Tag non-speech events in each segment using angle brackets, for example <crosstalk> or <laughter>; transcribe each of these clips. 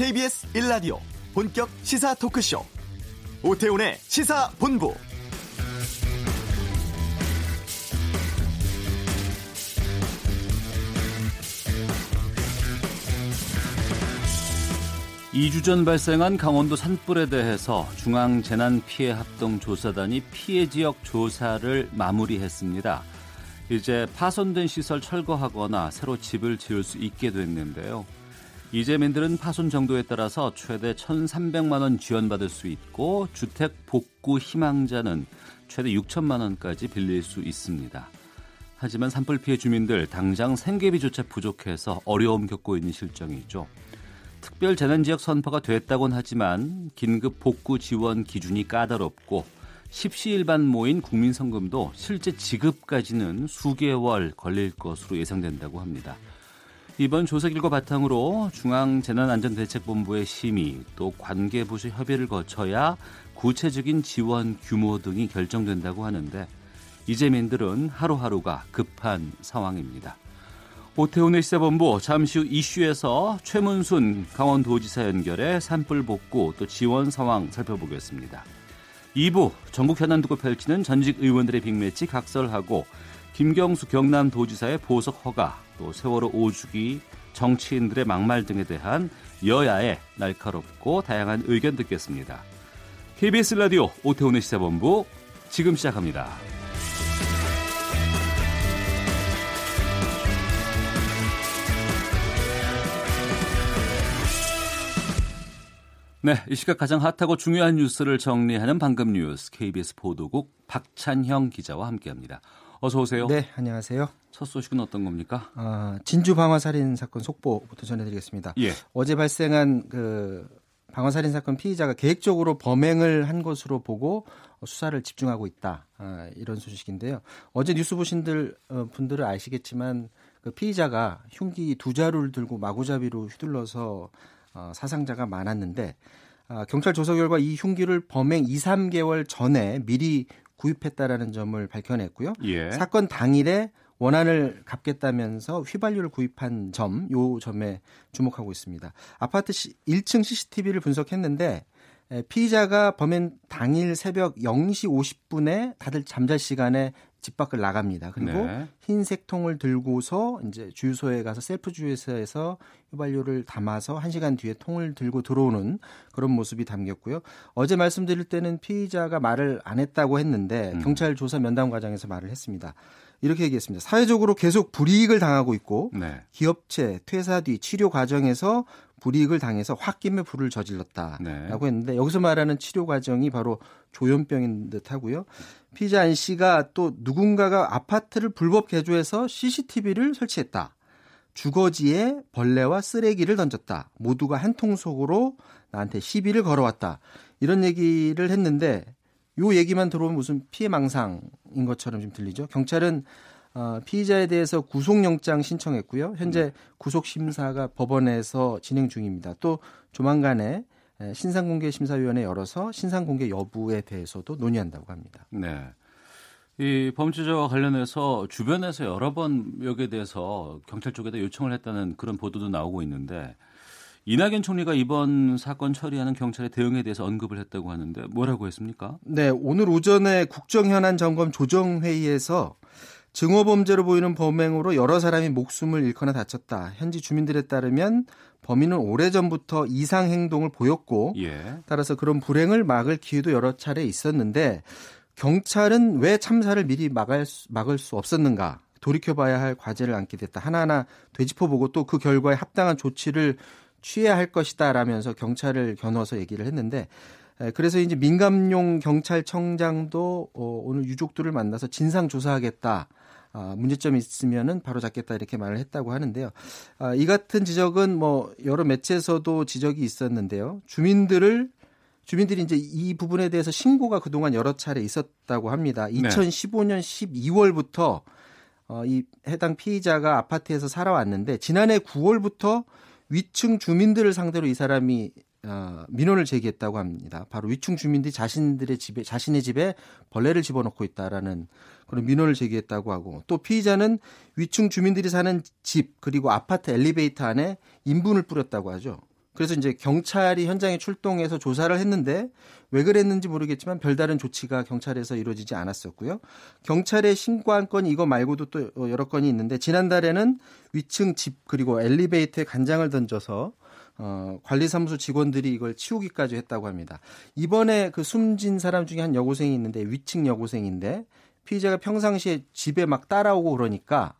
KBS 1라디오 본격 시사 토크쇼 오태훈의 시사본부 (2주) 전 발생한 강원도 산불에 대해서 중앙재난피해합동조사단이 피해 지역 조사를 마무리했습니다. 이제 파손된 시설 철거하거나 새로 집을 지을 수 있게 됐는데요. 이재민들은 파손 정도에 따라서 최대 1,300만 원 지원받을 수 있고 주택 복구 희망자는 최대 6천만 원까지 빌릴 수 있습니다. 하지만 산불 피해 주민들 당장 생계비조차 부족해서 어려움 겪고 있는 실정이죠. 특별 재난 지역 선포가 됐다곤 하지만 긴급 복구 지원 기준이 까다롭고 십시일반 모인 국민 성금도 실제 지급까지는 수개월 걸릴 것으로 예상된다고 합니다. 이번 조사 결과 바탕으로 중앙재난안전대책본부의 심의 또 관계부서 협의를 거쳐야 구체적인 지원 규모 등이 결정된다고 하는데 이재민들은 하루하루가 급한 상황입니다. 오태훈의 시사본부 잠시 후 이슈에서 최문순 강원도지사 연결해 산불 복구 또 지원 상황 살펴보겠습니다. 2부 전국 현안 두고 펼치는 전직 의원들의 빅매치 각설하고 김경수 경남도지사의 보석 허가 또 세월호 오주기 정치인들의 막말 등에 대한 여야의 날카롭고 다양한 의견 듣겠습니다. KBS 라디오 오태훈의 시사본부 지금 시작합니다. 네, 이 시각 가장 핫하고 중요한 뉴스를 정리하는 방금 뉴스 KBS 보도국 박찬형 기자와 함께합니다. 어서 오세요. 네, 안녕하세요. 첫 소식은 어떤 겁니까? 아, 진주 방화 살인 사건 속보부터 전해드리겠습니다. 예. 어제 발생한 그 방화 살인 사건 피의자가 계획적으로 범행을 한 것으로 보고 수사를 집중하고 있다. 아, 이런 소식인데요. 어제 뉴스 보신들 어, 분들은 아시겠지만 그 피의자가 흉기 두 자루를 들고 마구잡이로 휘둘러서 어, 사상자가 많았는데 어, 경찰 조사 결과 이 흉기를 범행 2, 3개월 전에 미리 구입했다라는 점을 밝혀냈고요. 예. 사건 당일에 원한을 갚겠다면서 휘발유를 구입한 점, 요 점에 주목하고 있습니다. 아파트 1층 CCTV를 분석했는데 피의자가 범행 당일 새벽 0시 50분에 다들 잠잘 시간에 집 밖을 나갑니다. 그리고 네. 흰색 통을 들고서 이제 주유소에 가서 셀프 주유소에서 휘발유를 담아서 1시간 뒤에 통을 들고 들어오는 그런 모습이 담겼고요. 어제 말씀드릴 때는 피의자가 말을 안 했다고 했는데 음. 경찰 조사 면담 과정에서 말을 했습니다. 이렇게 얘기했습니다. 사회적으로 계속 불이익을 당하고 있고 네. 기업체 퇴사 뒤 치료 과정에서 불이익을 당해서 홧김에 불을 저질렀다라고 네. 했는데 여기서 말하는 치료 과정이 바로 조현병인 듯하고요. 피자 안 씨가 또 누군가가 아파트를 불법 개조해서 CCTV를 설치했다. 주거지에 벌레와 쓰레기를 던졌다. 모두가 한 통 속으로 나한테 시비를 걸어왔다. 이런 얘기를 했는데 요 얘기만 들어오면 무슨 피해 망상인 것처럼 좀 들리죠. 경찰은 어, 피의자에 대해서 구속영장 신청했고요. 현재 구속 심사가 법원에서 진행 중입니다. 또 조만간에 신상공개 심사위원회 열어서 신상공개 여부에 대해서도 논의한다고 합니다. 네. 이 범죄자와 관련해서 주변에서 여러 번 여기에 대해서 경찰 쪽에다 요청을 했다는 그런 보도도 나오고 있는데 이낙연 총리가 이번 사건 처리하는 경찰의 대응에 대해서 언급을 했다고 하는데 뭐라고 했습니까? 네, 오늘 오전에 국정현안 점검 조정회의에서 증오범죄로 보이는 범행으로 여러 사람이 목숨을 잃거나 다쳤다. 현지 주민들에 따르면 범인은 오래전부터 이상 행동을 보였고 예. 따라서 그런 불행을 막을 기회도 여러 차례 있었는데 경찰은 왜 참사를 미리 막을 수, 막을 수 없었는가? 돌이켜봐야 할 과제를 안게 됐다. 하나하나 되짚어보고 또 그 결과에 합당한 조치를 취해야 할 것이다 라면서 경찰을 겨눠서 얘기를 했는데 그래서 이제 민감용 경찰청장도 어, 오늘 유족들을 만나서 진상 조사하겠다. 아, 문제점이 있으면은 바로 잡겠다 이렇게 말을 했다고 하는데요. 아, 이 같은 지적은 뭐 여러 매체에서도 지적이 있었는데요. 주민들을 주민들이 이제 이 부분에 대해서 신고가 그동안 여러 차례 있었다고 합니다. 2015년 12월부터 어, 이 해당 피의자가 아파트에서 살아왔는데 지난해 9월부터 위층 주민들을 상대로 이 사람이 어, 민원을 제기했다고 합니다. 바로 위층 주민들이 자신들의 집에 자신의 집에 벌레를 집어넣고 있다라는 그런 민원을 제기했다고 하고 또 피의자는 위층 주민들이 사는 집 그리고 아파트 엘리베이터 안에 인분을 뿌렸다고 하죠. 그래서 이제 경찰이 현장에 출동해서 조사를 했는데 왜 그랬는지 모르겠지만 별다른 조치가 경찰에서 이루어지지 않았었고요. 경찰에 신고한 건이 이거 말고도 또 여러 건이 있는데 지난달에는 위층 집 그리고 엘리베이터에 간장을 던져서 어, 관리사무소 직원들이 이걸 치우기까지 했다고 합니다. 이번에 그 숨진 사람 중에 한 여고생이 있는데 위층 여고생인데 피의자가 평상시에 집에 막 따라오고 그러니까 아,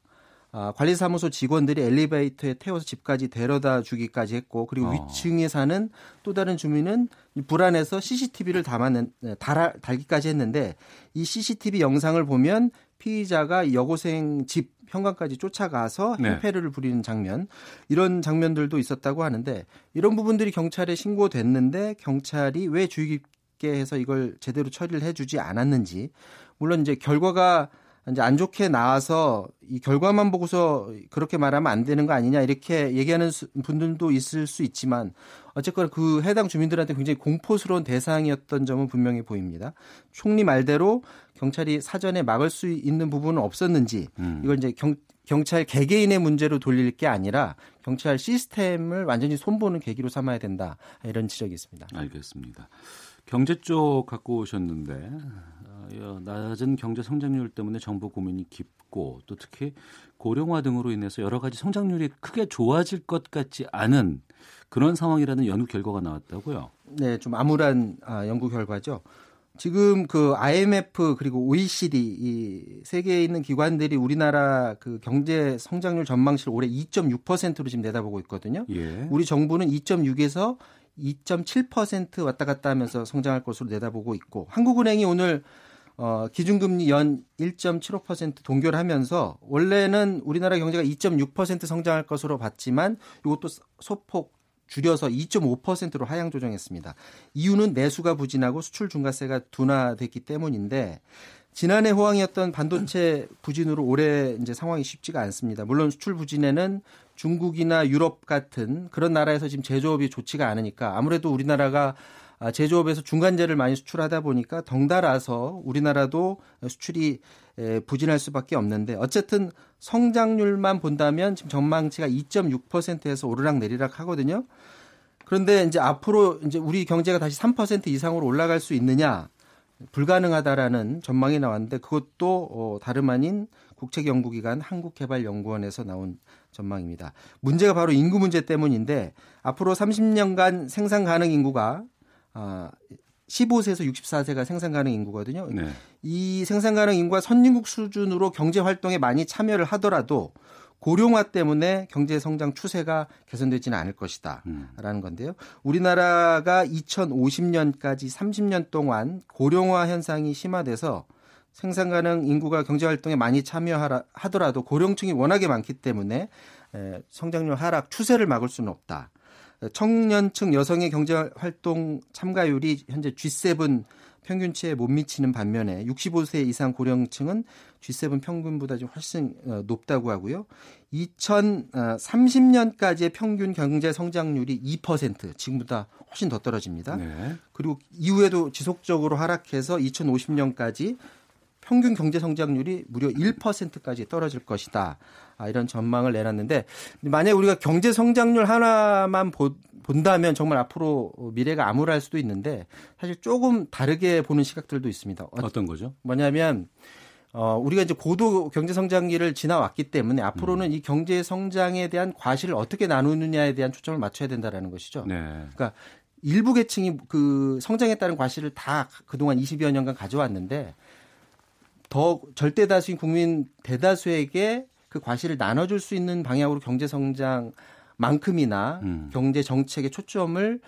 관리사무소 직원들이 엘리베이터에 태워서 집까지 데려다 주기까지 했고 그리고 어. 위층에 사는 또 다른 주민은 불안해서 CCTV를 담았는 네, 달아, 달기까지 했는데 이 CCTV 영상을 보면 피의자가 여고생 집 현관까지 쫓아가서 네. 행패를 네. 부리는 장면 이런 장면들도 있었다고 하는데 이런 부분들이 경찰에 신고됐는데 경찰이 왜 주의 깊게 해서 이걸 제대로 처리를 해주지 않았는지 물론 이제 결과가 이제 안 좋게 나와서 이 결과만 보고서 그렇게 말하면 안 되는 거 아니냐 이렇게 얘기하는 분들도 있을 수 있지만 어쨌거나 그 해당 주민들한테 굉장히 공포스러운 대상이었던 점은 분명히 보입니다. 총리 말대로 경찰이 사전에 막을 수 있는 부분은 없었는지 음. 이걸 이제 경, 경찰 개개인의 문제로 돌릴 게 아니라 경찰 시스템을 완전히 손보는 계기로 삼아야 된다 이런 지적이 있습니다. 알겠습니다. 경제 쪽 갖고 오셨는데 낮은 경제 성장률 때문에 정부 고민이 깊고 또 특히 고령화 등으로 인해서 여러 가지 성장률이 크게 좋아질 것 같지 않은 그런 상황이라는 연구 결과가 나왔다고요. 네, 좀 암울한 아, 연구 결과죠. 지금 그 IMF 그리고 OECD 이 세계에 있는 기관들이 우리나라 그 경제 성장률 전망치를 올해 2.6%로 지금 내다보고 있거든요. 예. 우리 정부는 2.6에서 2.7% 왔다 갔다 하면서 성장할 것으로 내다보고 있고 한국은행이 오늘 어, 기준금리 연 1.75% 동결하면서 원래는 우리나라 경제가 2.6% 성장할 것으로 봤지만 이것도 소폭 줄여서 2.5%로 하향 조정했습니다. 이유는 내수가 부진하고 수출 중과세가 둔화됐기 때문인데 지난해 호황이었던 반도체 <clears throat> 부진으로 올해 이제 상황이 쉽지가 않습니다. 물론 수출 부진에는 중국이나 유럽 같은 그런 나라에서 지금 제조업이 좋지가 않으니까 아무래도 우리나라가 아, 제조업에서 중간재를 많이 수출하다 보니까 덩달아서 우리나라도 수출이 부진할 수밖에 없는데 어쨌든 성장률만 본다면 지금 전망치가 2.6%에서 오르락 내리락 하거든요. 그런데 이제 앞으로 이제 우리 경제가 다시 3% 이상으로 올라갈 수 있느냐 불가능하다라는 전망이 나왔는데 그것도 어, 다름 아닌 국책연구기관 한국개발연구원에서 나온 전망입니다. 문제가 바로 인구 문제 때문인데 앞으로 30년간 생산 가능 인구가 아 15세에서 64세가 생산 가능 인구거든요. 네. 이 생산 가능 인구가 선진국 수준으로 경제 활동에 많이 참여를 하더라도 고령화 때문에 경제 성장 추세가 개선되지는 않을 것이다라는 음. 건데요. 우리나라가 2050년까지 30년 동안 고령화 현상이 심화돼서 생산 가능 인구가 경제 활동에 많이 참여하더라도 고령층이 워낙에 많기 때문에 성장률 하락 추세를 막을 수는 없다. 청년층 여성의 경제 활동 참가율이 현재 G7 평균치에 못 미치는 반면에 65세 이상 고령층은 G7 평균보다 좀 훨씬 어, 높다고 하고요. 2030년까지의 평균 경제 성장률이 2% 지금보다 훨씬 더 떨어집니다. 네. 그리고 이후에도 지속적으로 하락해서 2050년까지 평균 경제 성장률이 무려 1%까지 떨어질 것이다. 아, 이런 전망을 내놨는데 만약 우리가 경제 성장률 하나만 보, 본다면 정말 앞으로 미래가 암울할 수도 있는데 사실 조금 다르게 보는 시각들도 있습니다. 어떤 거죠? 뭐냐면 어, 우리가 이제 고도 경제 성장기를 지나왔기 때문에 앞으로는 음. 이 경제 성장에 대한 과실을 어떻게 나누느냐에 대한 초점을 맞춰야 된다라는 것이죠. 네. 그러니까 일부 계층이 그 성장에 따른 과실을 다 그동안 20여 년간 가져왔는데 더 절대 다수인 국민 대다수에게 그 과실을 나눠줄 수 있는 방향으로 경제 성장만큼이나 음. 경제 정책의 초점을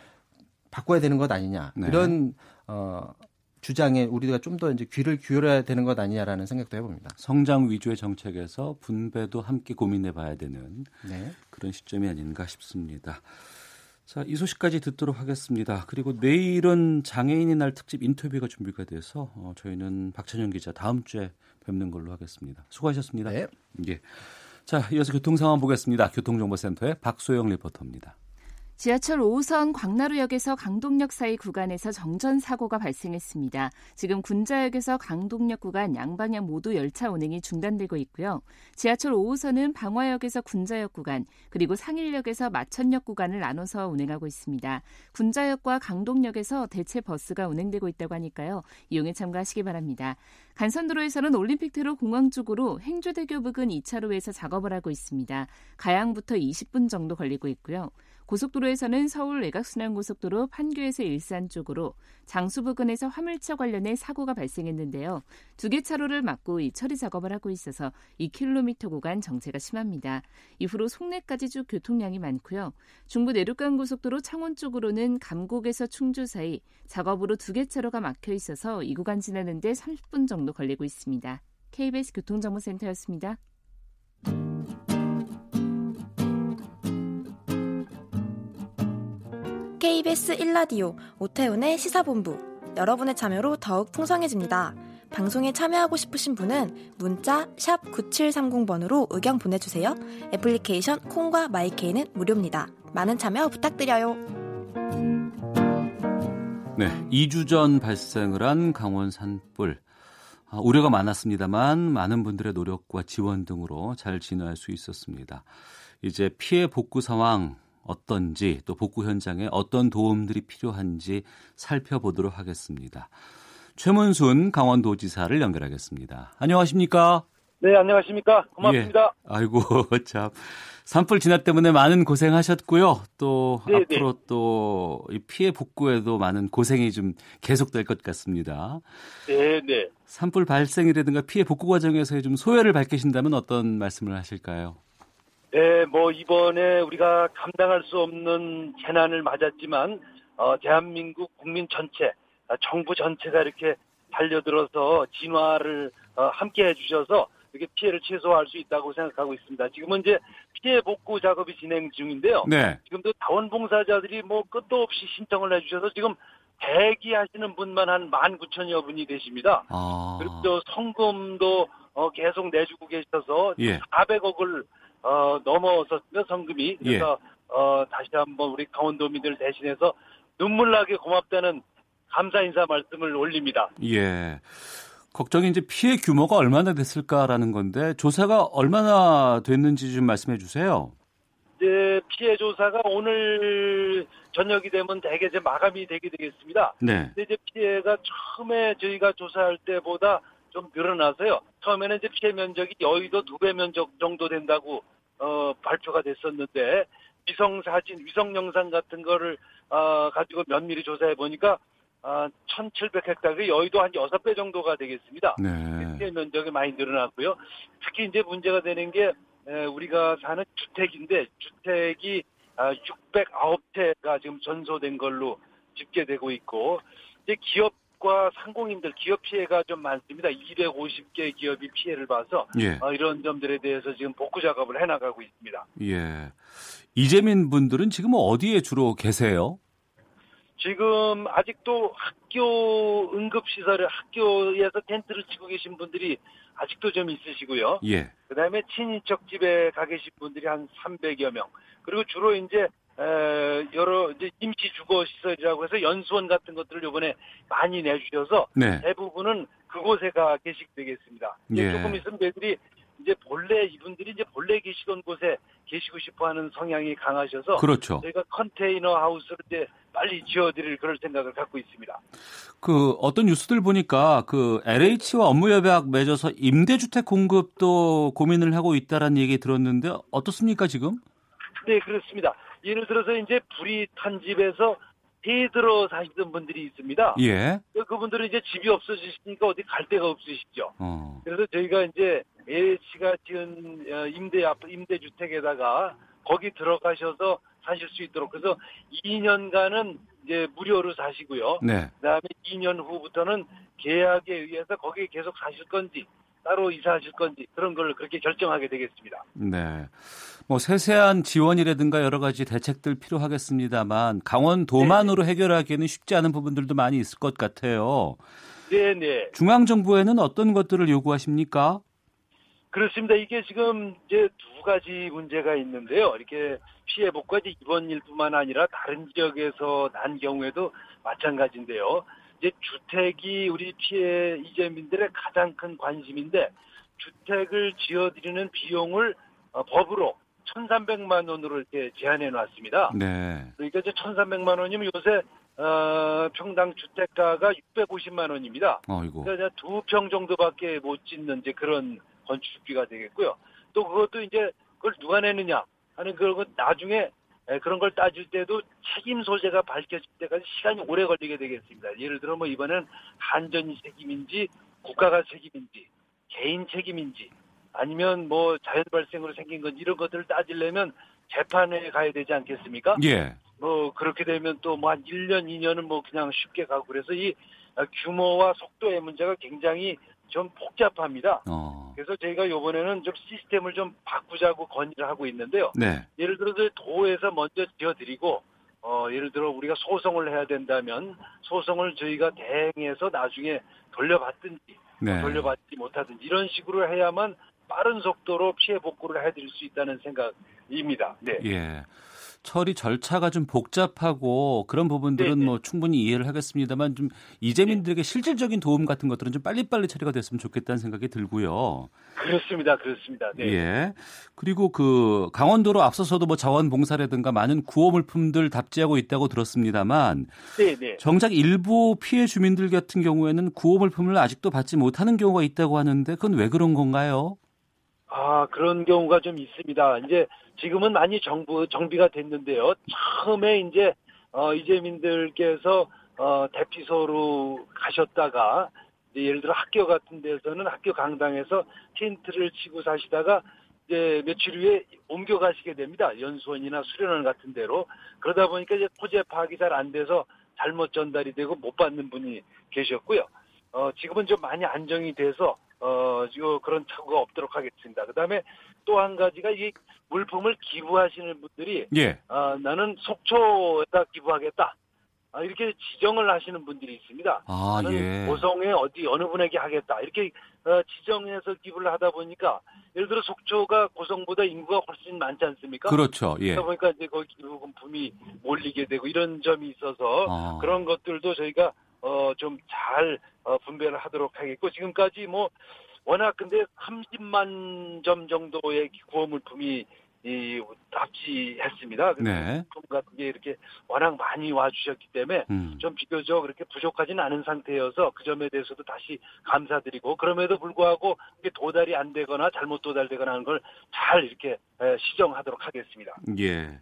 바꿔야 되는 것 아니냐 네. 이런 어, 주장에 우리가 좀 더 이제 귀를 기울여야 되는 것 아니냐라는 생각도 해봅니다. 성장 위주의 정책에서 분배도 함께 고민해봐야 되는 네. 그런 시점이 아닌가 싶습니다. 자, 이 소식까지 듣도록 하겠습니다. 그리고 내일은 장애인의 날 특집 인터뷰가 준비가 돼서 어, 저희는 박찬영 기자 다음 주에 뵙는 걸로 하겠습니다. 수고하셨습니다. 네. 예. 자, 이어서 교통 상황 보겠습니다. 교통정보센터의 박소영 리포터입니다. 지하철 5호선 광나루역에서 강동역 사이 구간에서 정전 사고가 발생했습니다. 지금 군자역에서 강동역 구간 양방향 모두 열차 운행이 중단되고 있고요. 지하철 5호선은 방화역에서 군자역 구간 그리고 상일역에서 마천역 구간을 나눠서 운행하고 있습니다. 군자역과 강동역에서 대체 버스가 운행되고 있다고 하니까요. 이용에 참가하시기 바랍니다. 간선도로에서는 올림픽대로 공항 쪽으로 행주대교 부근 2차로에서 작업을 하고 있습니다. 가양부터 20분 정도 걸리고 있고요. 고속도로에서는 서울 외곽순환고속도로 판교에서 일산 쪽으로 장수 부근에서 화물차 관련해 사고가 발생했는데요. 두 개 차로를 막고 이 처리 작업을 하고 있어서 2km 구간 정체가 심합니다. 이후로 송내까지 쭉 교통량이 많고요. 중부 내륙간 고속도로 창원 쪽으로는 감곡에서 충주 사이 작업으로 두 개 차로가 막혀 있어서 이 구간 지나는데 30분 정도 걸리고 있습니다. KBS 교통정보센터였습니다. KBS 1라디오 오태훈의 시사본부 여러분의 참여로 더욱 풍성해집니다. 방송에 참여하고 싶으신 분은 문자 9730번으로 의견 보내주세요. 애플리케이션 콩과 마이케이는 무료입니다. 많은 참여 부탁드려요. 네, 2주 전 발생을 한 강원 산불. 아, 우려가 많았습니다만 많은 분들의 노력과 지원 등으로 잘 진화할 수 있었습니다. 이제 피해 복구 상황 어떤지 또 복구 현장에 어떤 도움들이 필요한지 살펴보도록 하겠습니다. 최문순 강원도지사를 연결하겠습니다. 안녕하십니까? 네, 안녕하십니까? 고맙습니다. 예. 아이고 <laughs> 참 산불 진화 때문에 많은 고생하셨고요. 또 네네. 네. 앞으로 또 피해 복구에도 많은 고생이 좀 계속될 것 같습니다. 네, 네. 산불 발생이라든가 피해 복구 과정에서의 좀 소회를 밝히신다면 어떤 말씀을 하실까요? 네, 뭐 이번에 우리가 감당할 수 없는 재난을 맞았지만 어, 대한민국 국민 전체, 아, 정부 전체가 이렇게 달려들어서 진화를 어, 함께 해주셔서 이렇게 피해를 최소화할 수 있다고 생각하고 있습니다. 지금은 이제 피해 복구 작업이 진행 중인데요. 네. 지금도 자원봉사자들이 뭐 끝도 없이 신청을 해주셔서 지금 대기하시는 분만 한 19,000여 분이 되십니다. 아. 그리고 또 성금도 어, 계속 내주고 계셔서 예. 400억을 어, 넘어섰고요, 성금이. 그래서 예. 어, 다시 한번 우리 강원도민들 대신해서 눈물 나게 고맙다는 감사 인사 말씀을 올립니다. 예. 걱정이 이제 피해 규모가 얼마나 됐을까라는 건데 조사가 얼마나 됐는지 좀 말씀해 주세요. 이제 피해 조사가 오늘 저녁이 되면 대개 이제 마감이 되게 되겠습니다. 네. 근데 이제 피해가 처음에 저희가 조사할 때보다 좀 늘어나서요. 처음에는 이제 피해 면적이 여의도 두 배 면적 정도 된다고 어, 발표가 됐었는데 위성 사진, 위성 영상 같은 거를 어, 가지고 면밀히 조사해 보니까 어, 1,700헥타르 여의도 한 6배 정도가 되겠습니다. 네. 피해 면적이 많이 늘어났고요. 특히 이제 문제가 되는 게 에, 우리가 사는 주택인데 주택이 아, 609채가 지금 전소된 걸로 집계되고 있고 이제 기업 기업과 상공인들 기업 피해가 좀 많습니다. 250개 기업이 피해를 봐서 예. 어, 이런 점들에 대해서 지금 복구 작업을 해나가고 있습니다. 예. 이재민 분들은 지금 어디에 주로 계세요? 지금 아직도 학교 응급시설에 학교에서 텐트를 치고 계신 분들이 아직도 좀 있으시고요. 예. 그 다음에 친인척 집에 가 계신 분들이 한 300여 명. 그리고 주로 이제 여러 이제 임시 주거 시설이라고 해서 연수원 같은 것들을 이번에 많이 내주셔서 네. 대부분은 그곳에 가 계식되겠습니다. 예. 조금 있으면 애들이 이제 본래 이분들이 이제 본래 계시던 곳에 계시고 싶어하는 성향이 강하셔서 그렇죠. 저희가 컨테이너 하우스를 이제 빨리 지어드릴 그럴 생각을 갖고 있습니다. 그 어떤 뉴스들 보니까 그 LH와 업무 협약 맺어서 임대주택 공급도 고민을 하고 있다라는 얘기 들었는데 어떻습니까 지금? 네 그렇습니다. 예를 들어서 이제 불이 탄 집에서 해 들어 사시던 분들이 있습니다. 예. 그분들은 이제 집이 없어지시니까 어디 갈 데가 없으시죠. 어. 그래서 저희가 이제 A씨가 지은 어, 임대 임대 주택에다가 거기 들어가셔서 사실 수 있도록 그래서 2년간은 이제 무료로 사시고요. 네. 그다음에 2년 후부터는 계약에 의해서 거기에 계속 사실 건지 따로 이사하실 건지 그런 걸 그렇게 결정하게 되겠습니다. 네. 뭐 세세한 지원이라든가 여러 가지 대책들 필요하겠습니다만 강원도만으로 네. 해결하기에는 쉽지 않은 부분들도 많이 있을 것 같아요. 네, 네. 중앙 정부에는 어떤 것들을 요구하십니까? 그렇습니다. 이게 지금 이제 두 가지 문제가 있는데요. 이렇게 피해 복구가 이번 일뿐만 아니라 다른 지역에서 난 경우에도 마찬가지인데요. 이제 주택이 우리 피해 이재민들의 가장 큰 관심인데 주택을 지어드리는 비용을 어, 법으로 1,300만 원으로 이렇게 제한해 놨습니다. 네. 그러니까 이제 1,300만 원이면 요새 어, 평당 주택가가 650만 원입니다. 어이고. 그러니까 두 평 정도밖에 못 짓는 이제 그런 건축비가 되겠고요. 또 그것도 이제 그걸 누가 내느냐 하는 그런 나중에 그런 걸 따질 때도 책임 소재가 밝혀질 때까지 시간이 오래 걸리게 되겠습니다. 예를 들어 뭐 이번엔 한전이 책임인지 국가가 책임인지 개인 책임인지 아니면 뭐 자연 발생으로 생긴 건 이런 것들을 따지려면 재판에 가야 되지 않겠습니까? 예. 뭐 그렇게 되면 또 뭐 한 1년, 2년은 뭐 그냥 쉽게 가고 그래서 이 규모와 속도의 문제가 굉장히 좀 복잡합니다. 어. 그래서 저희가 이번에는 좀 시스템을 좀 바꾸자고 건의를 하고 있는데요. 네. 예를 들어서 도에서 먼저 지어드리고 어, 예를 들어 우리가 소송을 해야 된다면 소송을 저희가 대행해서 나중에 돌려받든지 네. 돌려받지 못하든지 이런 식으로 해야만 빠른 속도로 피해 복구를 해드릴 수 있다는 생각입니다. 네. 예. 처리 절차가 좀 복잡하고 그런 부분들은 네네. 뭐 충분히 이해를 하겠습니다만 좀 이재민들에게 실질적인 도움 같은 것들은 좀 빨리빨리 처리가 됐으면 좋겠다는 생각이 들고요. 그렇습니다. 그렇습니다. 네. 예. 그리고 그 강원도로 앞서서도 뭐 자원봉사라든가 많은 구호 물품들 답지하고 있다고 들었습니다만 네네. 정작 일부 피해 주민들 같은 경우에는 구호 물품을 아직도 받지 못하는 경우가 있다고 하는데 그건 왜 그런 건가요? 아, 그런 경우가 좀 있습니다. 이제 지금은 많이 정부, 정비가 됐는데요. 처음에 이제, 어, 이재민들께서, 어, 대피소로 가셨다가, 예를 들어 학교 같은 데서는 학교 강당에서 텐트를 치고 사시다가, 이제 며칠 후에 옮겨가시게 됩니다. 연수원이나 수련원 같은 데로. 그러다 보니까 이제 토제 파악이 잘 안 돼서 잘못 전달이 되고 못 받는 분이 계셨고요. 어, 지금은 좀 많이 안정이 돼서 어, 요 그런 착오가 없도록 하겠습니다. 그 다음에 또 한 가지가 이 물품을 기부하시는 분들이, 예. 어, 나는 속초에다 기부하겠다. 아, 이렇게 지정을 하시는 분들이 있습니다. 아, 예. 고성에 어디 어느 분에게 하겠다. 이렇게 어, 지정해서 기부를 하다 보니까 예를 들어 속초가 고성보다 인구가 훨씬 많지 않습니까? 그렇죠. 예. 그러다 보니까 이제 거기 기부금품이 몰리게 되고 이런 점이 있어서 아. 그런 것들도 저희가 어, 좀 잘, 어, 분배를 하도록 하겠고, 지금까지 뭐, 워낙 근데 30만 점 정도의 구호 물품이 이 납치했습니다. 네. 물품 같은 게 이렇게 워낙 많이 와주셨기 때문에 음. 좀 비교적 그렇게 부족하지는 않은 상태여서 그 점에 대해서도 다시 감사드리고 그럼에도 불구하고 이게 도달이 안 되거나 잘못 도달되거나 하는 걸 잘 이렇게 시정하도록 하겠습니다. 예.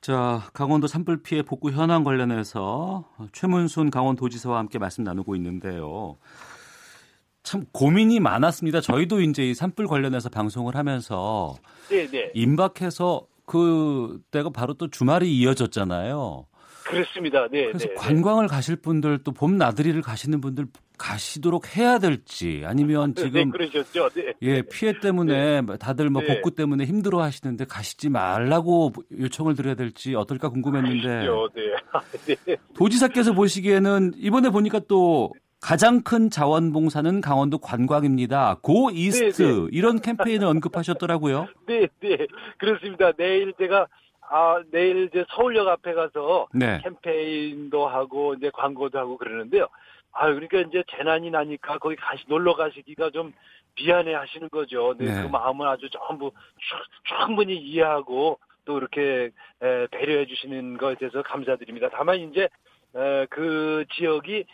자, 강원도 산불 피해 복구 현황 관련해서 최문순 강원도지사와 함께 말씀 나누고 있는데요. 참 고민이 많았습니다. 저희도 이제 이 산불 관련해서 방송을 하면서 네네. 네. 임박해서 그 때가 바로 또 주말이 이어졌잖아요. 그렇습니다. 네. 그래서 네, 네. 관광을 네. 가실 분들 또 봄 나들이를 가시는 분들 가시도록 해야 될지 아니면 네, 지금 네, 그러셨죠. 네. 예 피해 때문에 다들 뭐 복구 때문에 힘들어 하시는데 가시지 말라고 요청을 드려야 될지 어떨까 궁금했는데 <laughs> 네. 도지사께서 보시기에는 이번에 보니까 또 가장 큰 자원봉사는 강원도 관광입니다. 고 이스트 이런 캠페인을 언급하셨더라고요. <laughs> 네, 네 그렇습니다. 내일 제가 아, 내일 이제 서울역 앞에 가서 네. 캠페인도 하고 이제 광고도 하고 그러는데요. 아, 그러니까 이제 재난이 나니까 거기 가시 놀러 가시기가 좀 미안해 하시는 거죠. 네, 네. 그 마음을 아주 전부 충분히 이해하고 또 이렇게 에, 배려해 주시는 것에 대해서 감사드립니다. 다만 이제 에, 그 지역이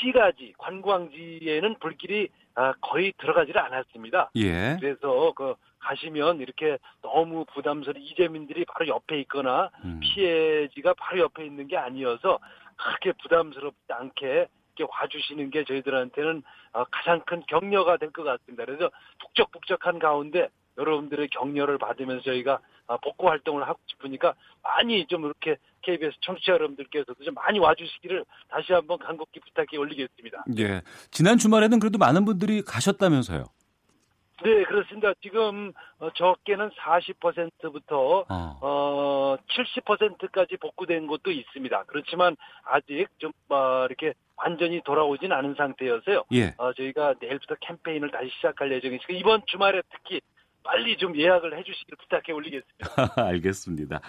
시가지 관광지에는 불길이 아, 거의 들어가지를 않았습니다. 예. 그래서 그 가시면 이렇게 너무 부담스러운 이재민들이 바로 옆에 있거나 음. 피해지가 바로 옆에 있는 게 아니어서 그렇게 부담스럽지 않게 이렇게 와주시는 게 저희들한테는 어, 가장 큰 격려가 될 것 같습니다. 그래서 북적북적한 가운데 여러분들의 격려를 받으면서 저희가 어, 복구 활동을 하고 싶으니까 많이 좀 이렇게 KBS 청취자 여러분들께서도 좀 많이 와주시기를 다시 한번 간곡히 부탁해 올리겠습니다. 예. 지난 주말에는 그래도 많은 분들이 가셨다면서요? 네, 그렇습니다. 지금 어, 적게는 40%부터 어. 어 70%까지 복구된 곳도 있습니다. 그렇지만 아직 좀 어, 이렇게 완전히 돌아오진 않은 상태여서요. 예. 어, 저희가 내일부터 캠페인을 다시 시작할 예정이니까 이번 주말에 특히 빨리 좀 예약을 해주시길 부탁해 올리겠습니다. <laughs> 알겠습니다.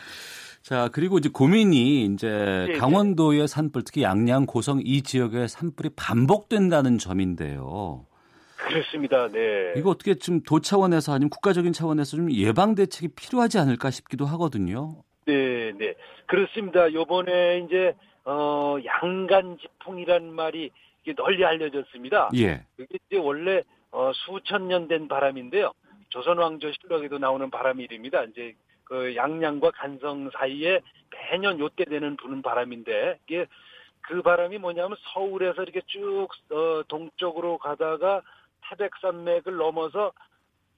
자 그리고 이제 고민이 이제 네, 네. 강원도의 산불 특히 양양 고성 이 지역의 산불이 반복된다는 점인데요. 그렇습니다. 네. 이거 어떻게 좀 도 차원에서 아니면 국가적인 차원에서 좀 예방 대책이 필요하지 않을까 싶기도 하거든요. 네, 네. 그렇습니다. 요번에 이제 어 양간 지풍이란 말이 이게 널리 알려졌습니다. 예. 이게 이제 원래 어 수천 년 된 바람인데요. 조선 왕조 실록에도 나오는 바람 이름입니다. 이제 그 양양과 간성 사이에 매년 요때 되는 부는 바람인데 이게 그 바람이 뭐냐면 서울에서 이렇게 쭉 어, 동쪽으로 가다가 태백산맥을 넘어서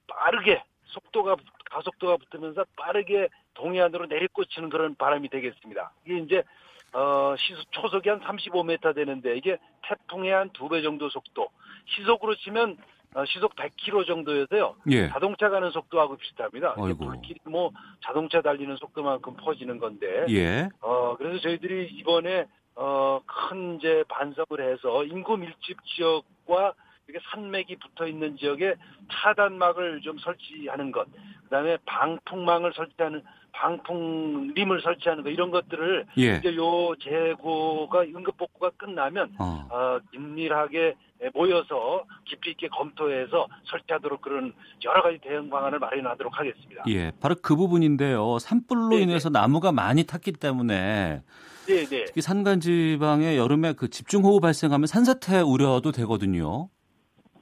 빠르게 속도가 가속도가 붙으면서 빠르게 동해안으로 내리꽂히는 그런 바람이 되겠습니다. 이게 이제 어, 시속 초속이 한 35m 되는데 이게 태풍의 한 두 배 정도 속도. 시속으로 치면 어, 시속 100km 정도여서요. 예. 자동차 가는 속도하고 비슷합니다. 불길이 뭐 자동차 달리는 속도만큼 퍼지는 건데. 예. 어, 그래서 저희들이 이번에 어, 큰 이제 반성을 해서 인구 밀집 지역과 이렇게 산맥이 붙어 있는 지역에 차단막을 좀 설치하는 것, 그다음에 방풍망을 설치하는 방풍림을 설치하는 것 이런 것들을 예. 이제 요 재고가 응급 복구가 끝나면 어. 어, 긴밀하게 모여서 깊이 있게 검토해서 설치하도록 그런 여러 가지 대응 방안을 마련하도록 하겠습니다. 예, 바로 그 부분인데요. 산불로 네네. 인해서 나무가 많이 탔기 때문에 네네. 특히 산간 지방에 여름에 그 집중호우 발생하면 산사태 우려도 되거든요.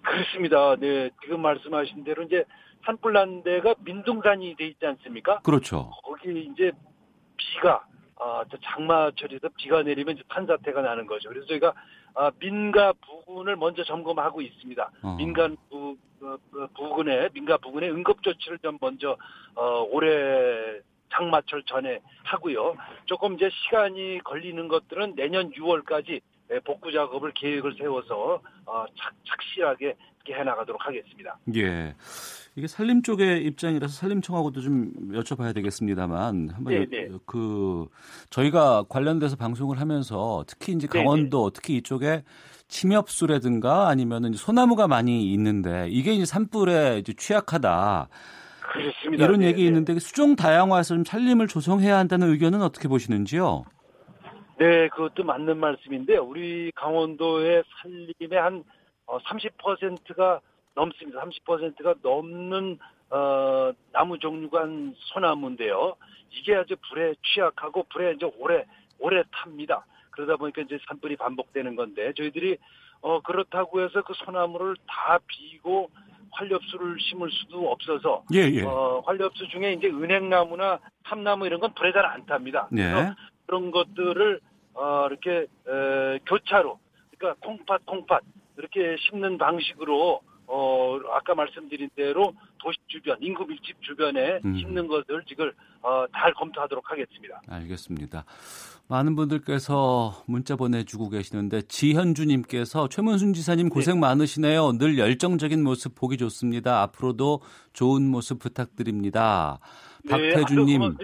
그렇습니다. 네, 지금 말씀하신 대로 이제 산불 난 데가 민둥산이 돼 있지 않습니까? 그렇죠. 거기 이제 비가 아, 장마철에서 비가 내리면 이제 산사태가 나는 거죠. 그래서 저희가 아, 민가 부근을 먼저 점검하고 있습니다. 어. 민간 부, 어, 어, 부근에 민가 부근에 응급 조치를 좀 먼저 어, 올해 장마철 전에 하고요. 조금 이제 시간이 걸리는 것들은 내년 6월까지 복구 작업을 계획을 세워서 어, 착, 착실하게 해나가도록 하겠습니다. 예. 이게 산림 쪽의 입장이라서 산림청하고도 좀 여쭤봐야 되겠습니다만 한번 네, 여, 네. 그 저희가 관련돼서 방송을 하면서 특히 이제 네, 강원도 네네. 특히 이쪽에 침엽수라든가 아니면은 소나무가 많이 있는데 이게 이제 산불에 이제 취약하다. 그렇습니다. 이런 얘기 네네. 있는데 수종 다양화해서 좀 산림을 조성해야 한다는 의견은 어떻게 보시는지요? 네, 그것도 맞는 말씀인데요. 우리 강원도의 산림의 한 30%가 어, 넘습니다. 30%가 넘는 어, 나무 종류가 한 소나무인데요. 이게 아주 불에 취약하고 불에 이제 오래 오래 탑니다. 그러다 보니까 이제 산불이 반복되는 건데 저희들이 어 그렇다고 해서 그 소나무를 다 비고 활엽수를 심을 수도 없어서 예, 예. 어 활엽수 중에 이제 은행나무나 참나무 이런 건 불에 잘 안 탑니다. 예. 그런 것들을 어 이렇게 에, 교차로 그러니까 콩팥 콩팥 이렇게 심는 방식으로 어, 아까 말씀드린 대로 도시 주변, 인구 밀집 주변에 음. 심는 것을 지금 어, 잘 검토하도록 하겠습니다. 알겠습니다. 많은 분들께서 문자 보내주고 계시는데 지현주님께서 최문순 지사님 고생 네. 많으시네요. 늘 열정적인 모습 보기 좋습니다. 앞으로도 좋은 모습 부탁드립니다. 네, 박태준님,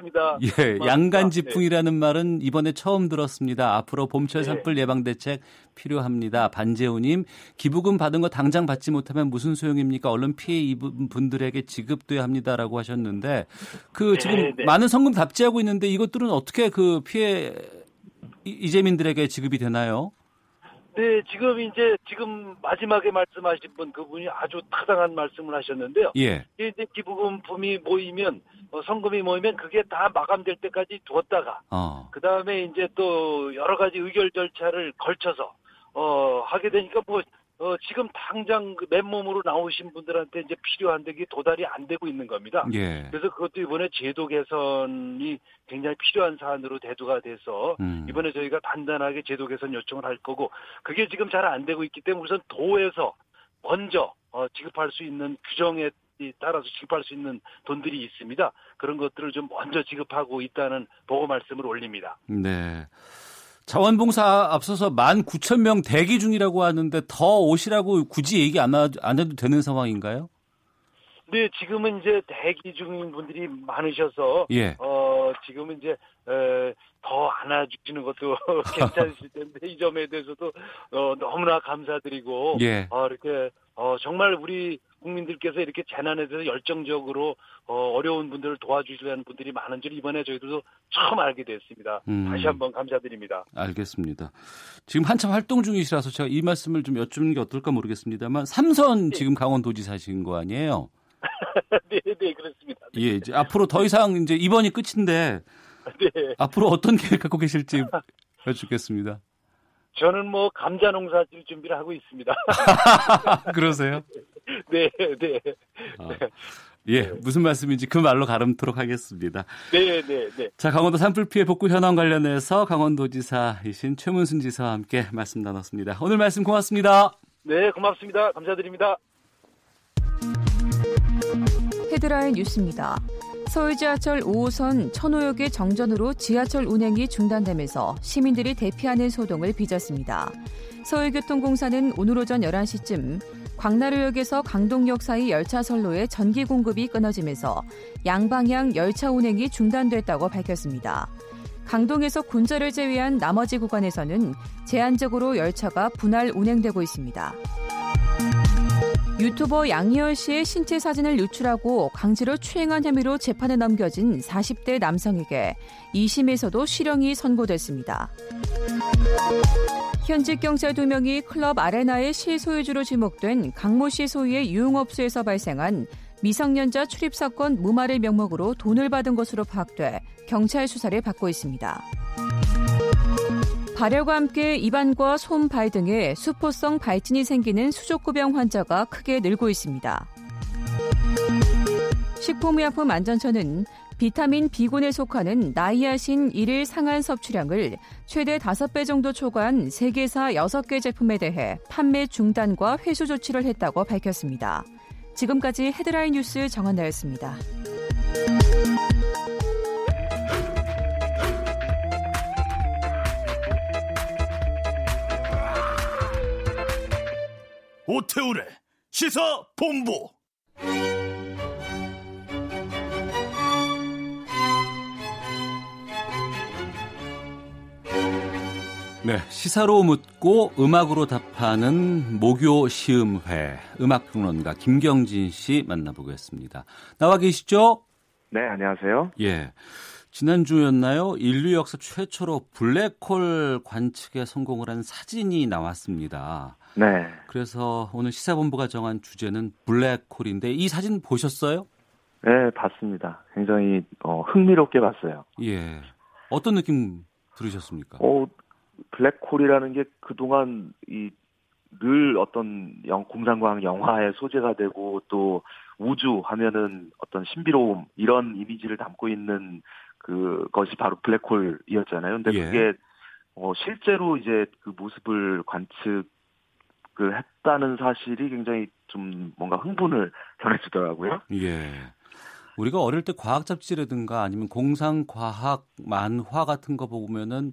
예, 양간지풍이라는 네. 말은 이번에 처음 들었습니다. 앞으로 봄철 네. 산불 예방 대책 필요합니다. 반재우님, 기부금 받은 거 당장 받지 못하면 무슨 소용입니까? 얼른 피해 입은 분들에게 지급돼야 합니다라고 하셨는데 그 네, 지금 네. 많은 성금 답지하고 있는데 이것들은 어떻게 그 피해 이재민들에게 지급이 되나요? 네, 지금 이제 지금 마지막에 말씀하신 분 그분이 아주 타당한 말씀을 하셨는데요. 예. 이제 기부금품이 모이면 어, 성금이 모이면 그게 다 마감될 때까지 두었다가 어. 그 다음에 이제 또 여러 가지 의결 절차를 걸쳐서 어 하게 되니까 뭐 어, 지금 당장 그 맨몸으로 나오신 분들한테 이제 필요한 데게 도달이 안 되고 있는 겁니다. 예. 그래서 그것도 이번에 제도 개선이 굉장히 필요한 사안으로 대두가 돼서 음. 이번에 저희가 단단하게 제도 개선 요청을 할 거고 그게 지금 잘 안 되고 있기 때문에 우선 도에서 먼저 어, 지급할 수 있는 규정에 따라서 지급할 수 있는 돈들이 있습니다. 그런 것들을 좀 먼저 지급하고 있다는 보고 말씀을 올립니다. 네. 자원봉사 앞서서 19,000명 대기 중이라고 하는데 더 오시라고 굳이 얘기 안, 하, 안 해도 되는 상황인가요? 네, 지금은 이제 대기 중인 분들이 많으셔서 예. 어 지금은 이제 더 안아주시는 것도 <laughs> 괜찮으실 텐데 이 점에 대해서도 어, 너무나 감사드리고 예. 어, 이렇게 어, 정말 우리 국민들께서 이렇게 재난에 대해서 열정적으로 어, 어려운 분들을 도와주시려는 분들이 많은 줄 이번에 저희도 처음 알게 됐습니다. 음. 다시 한번 감사드립니다. 알겠습니다. 지금 한참 활동 중이시라서 제가 이 말씀을 좀 여쭙는 게 어떨까 모르겠습니다만 삼선 네. 지금 강원도지사신 거 아니에요? <laughs> 네, 네, 그렇습니다. 네. 예, 이제 앞으로 더 이상 이제 이번이 끝인데 네. 앞으로 어떤 계획 갖고 계실지 여쭙겠습니다. 저는 뭐 감자 농사 질 준비를 하고 있습니다. <laughs> 그러세요? <laughs> 네, 네. 아, 예, 무슨 말씀인지 그 말로 가름토록 하겠습니다. 네, 네, 네. 자, 강원도 산불 피해 복구 현황 관련해서 강원도지사이신 최문순 지사와 함께 말씀 나눴습니다. 오늘 말씀 고맙습니다. 네, 고맙습니다. 감사드립니다. 헤드라인 뉴스입니다. 서울 지하철 5호선 천호역의 정전으로 지하철 운행이 중단되면서 시민들이 대피하는 소동을 빚었습니다. 서울교통공사는 오늘 오전 11시쯤 광나루역에서 강동역 사이 열차 선로에 전기 공급이 끊어지면서 양방향 열차 운행이 중단됐다고 밝혔습니다. 강동에서 군자를 제외한 나머지 구간에서는 제한적으로 열차가 분할 운행되고 있습니다. 유튜버 양희열 씨의 신체 사진을 유출하고 강제로 추행한 혐의로 재판에 넘겨진 40대 남성에게 2심에서도 실형이 선고됐습니다. 현직 경찰 2명이 클럽 아레나의 실소유주로 지목된 강모 씨 소유의 유흥업소에서 발생한 미성년자 출입 사건 무마를 명목으로 돈을 받은 것으로 파악돼 경찰 수사를 받고 있습니다. 발열과 함께 입안과 손, 발 등에 수포성 발진이 생기는 수족구병 환자가 크게 늘고 있습니다. 식품의약품 안전처는 비타민 B군에 속하는 나이아신 1일 상한 섭취량을 최대 5배 정도 초과한 세계사 6개 제품에 대해 판매 중단과 회수 조치를 했다고 밝혔습니다. 지금까지 헤드라인 뉴스 정한나였습니다. 오태우래 시사 본부. 네, 시사로 묻고 음악으로 답하는 목요 시음회 음악 평론가 김경진 씨 만나보겠습니다. 나와 계시죠? 네, 안녕하세요. 예. 지난주였나요? 인류 역사 최초로 블랙홀 관측에 성공을 한 사진이 나왔습니다. 네. 그래서 오늘 시사본부가 정한 주제는 블랙홀인데 이 사진 보셨어요? 네, 봤습니다. 굉장히 어, 흥미롭게 봤어요. 예. 어떤 느낌 들으셨습니까? 어, 블랙홀이라는 게 그동안 이 늘 어떤 영, 공상과학 영화의 소재가 되고 또 우주 하면은 어떤 신비로움 이런 이미지를 담고 있는 그것이 바로 블랙홀이었잖아요. 근데 예. 그게 어 실제로 이제 그 모습을 관측 을 했다는 사실이 굉장히 좀 뭔가 흥분을 전해주더라고요. 예. 우리가 어릴 때 과학 잡지라든가 아니면 공상 과학 만화 같은 거 보면은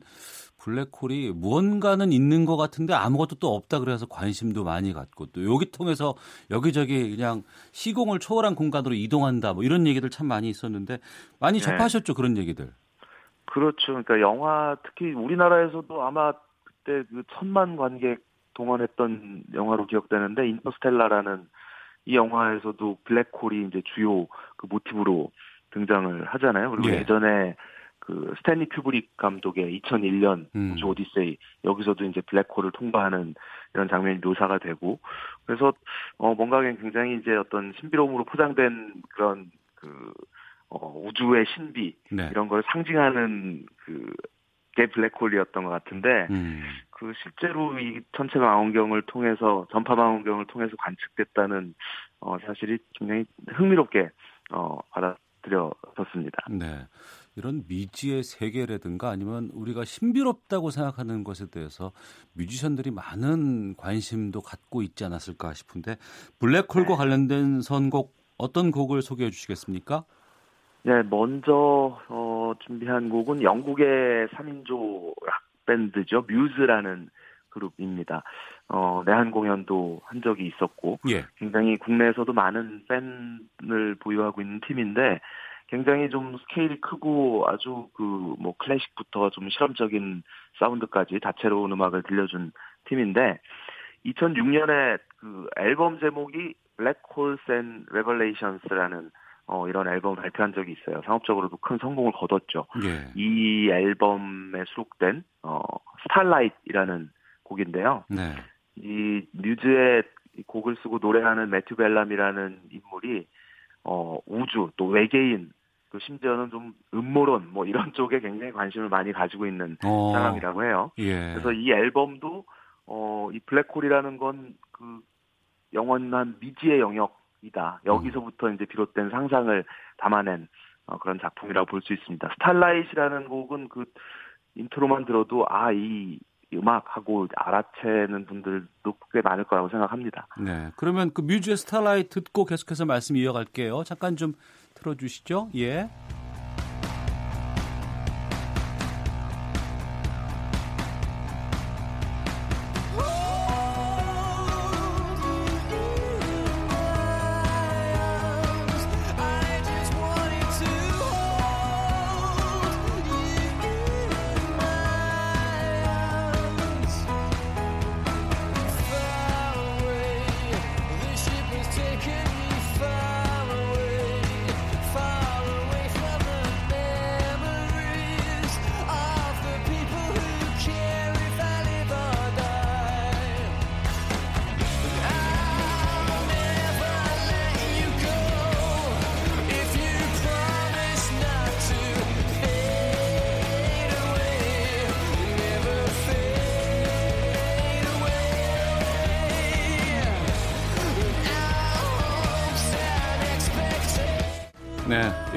블랙홀이 무언가는 있는 것 같은데 아무것도 또 없다 그래서 관심도 많이 갖고 또 여기 통해서 여기저기 그냥 시공을 초월한 공간으로 이동한다 뭐 이런 얘기들 참 많이 있었는데 많이 네. 접하셨죠 그런 얘기들. 그렇죠. 그러니까 영화 특히 우리나라에서도 아마 그때 그 천만 관객 동원했던 영화로 기억되는데 Interstellar라는 이 영화에서도 블랙홀이 이제 주요 그 모티브로 등장을 하잖아요. 그리고 예. 예전에 그 스탠리 큐브릭 감독의 2001년 음. 우주 오디세이 여기서도 이제 블랙홀을 통과하는 이런 장면이 묘사가 되고 그래서 어 뭔가 굉장히 이제 어떤 신비로움으로 포장된 그런 그 어, 우주의 신비 네. 이런 걸 상징하는 그 게 블랙홀이었던 것 같은데 음. 그 실제로 이 천체 망원경을 통해서 전파 망원경을 통해서 관측됐다는 어 사실이 굉장히 흥미롭게 어 받아들여졌습니다. 네. 이런 미지의 세계라든가 아니면 우리가 신비롭다고 생각하는 것에 대해서 뮤지션들이 많은 관심도 갖고 있지 않았을까 싶은데 블랙홀과 네. 관련된 선곡 어떤 곡을 소개해 주시겠습니까? 네, 먼저 어, 준비한 곡은 영국의 3인조 락 밴드죠. 뮤즈라는 그룹입니다. 어, 내한 공연도 한 적이 있었고 예. 굉장히 국내에서도 많은 팬을 보유하고 있는 팀인데 굉장히 좀 스케일이 크고 아주 그 뭐 클래식부터 좀 실험적인 사운드까지 다채로운 음악을 들려준 팀인데 2006년에 그 앨범 제목이 Black Holes and Revelations라는 어, 이런 앨범을 발표한 적이 있어요. 상업적으로도 큰 성공을 거뒀죠. 예. 이 앨범에 수록된 어, Starlight이라는 곡인데요. 네. 이 뮤즈의 곡을 쓰고 노래하는 매튜 벨라미라는 인물이 어, 우주 또 외계인 또 심지어는 좀 음모론 뭐 이런 <laughs> 쪽에 굉장히 관심을 많이 가지고 있는 어. 사람이라고 해요. 예. 그래서 이 앨범도 어, 이 블랙홀이라는 건 그 영원한 미지의 영역 이다. 여기서부터 음. 이제 비롯된 상상을 담아낸 어, 그런 작품이라고 볼 수 있습니다. Starlight라는 곡은 그 intro만 들어도 아, 이 음악하고 알아채는 분들도 꽤 많을 거라고 생각합니다. 네. 그러면 그 뮤즈의 Starlight 듣고 계속해서 말씀 이어갈게요. 잠깐 좀 틀어주시죠. 예.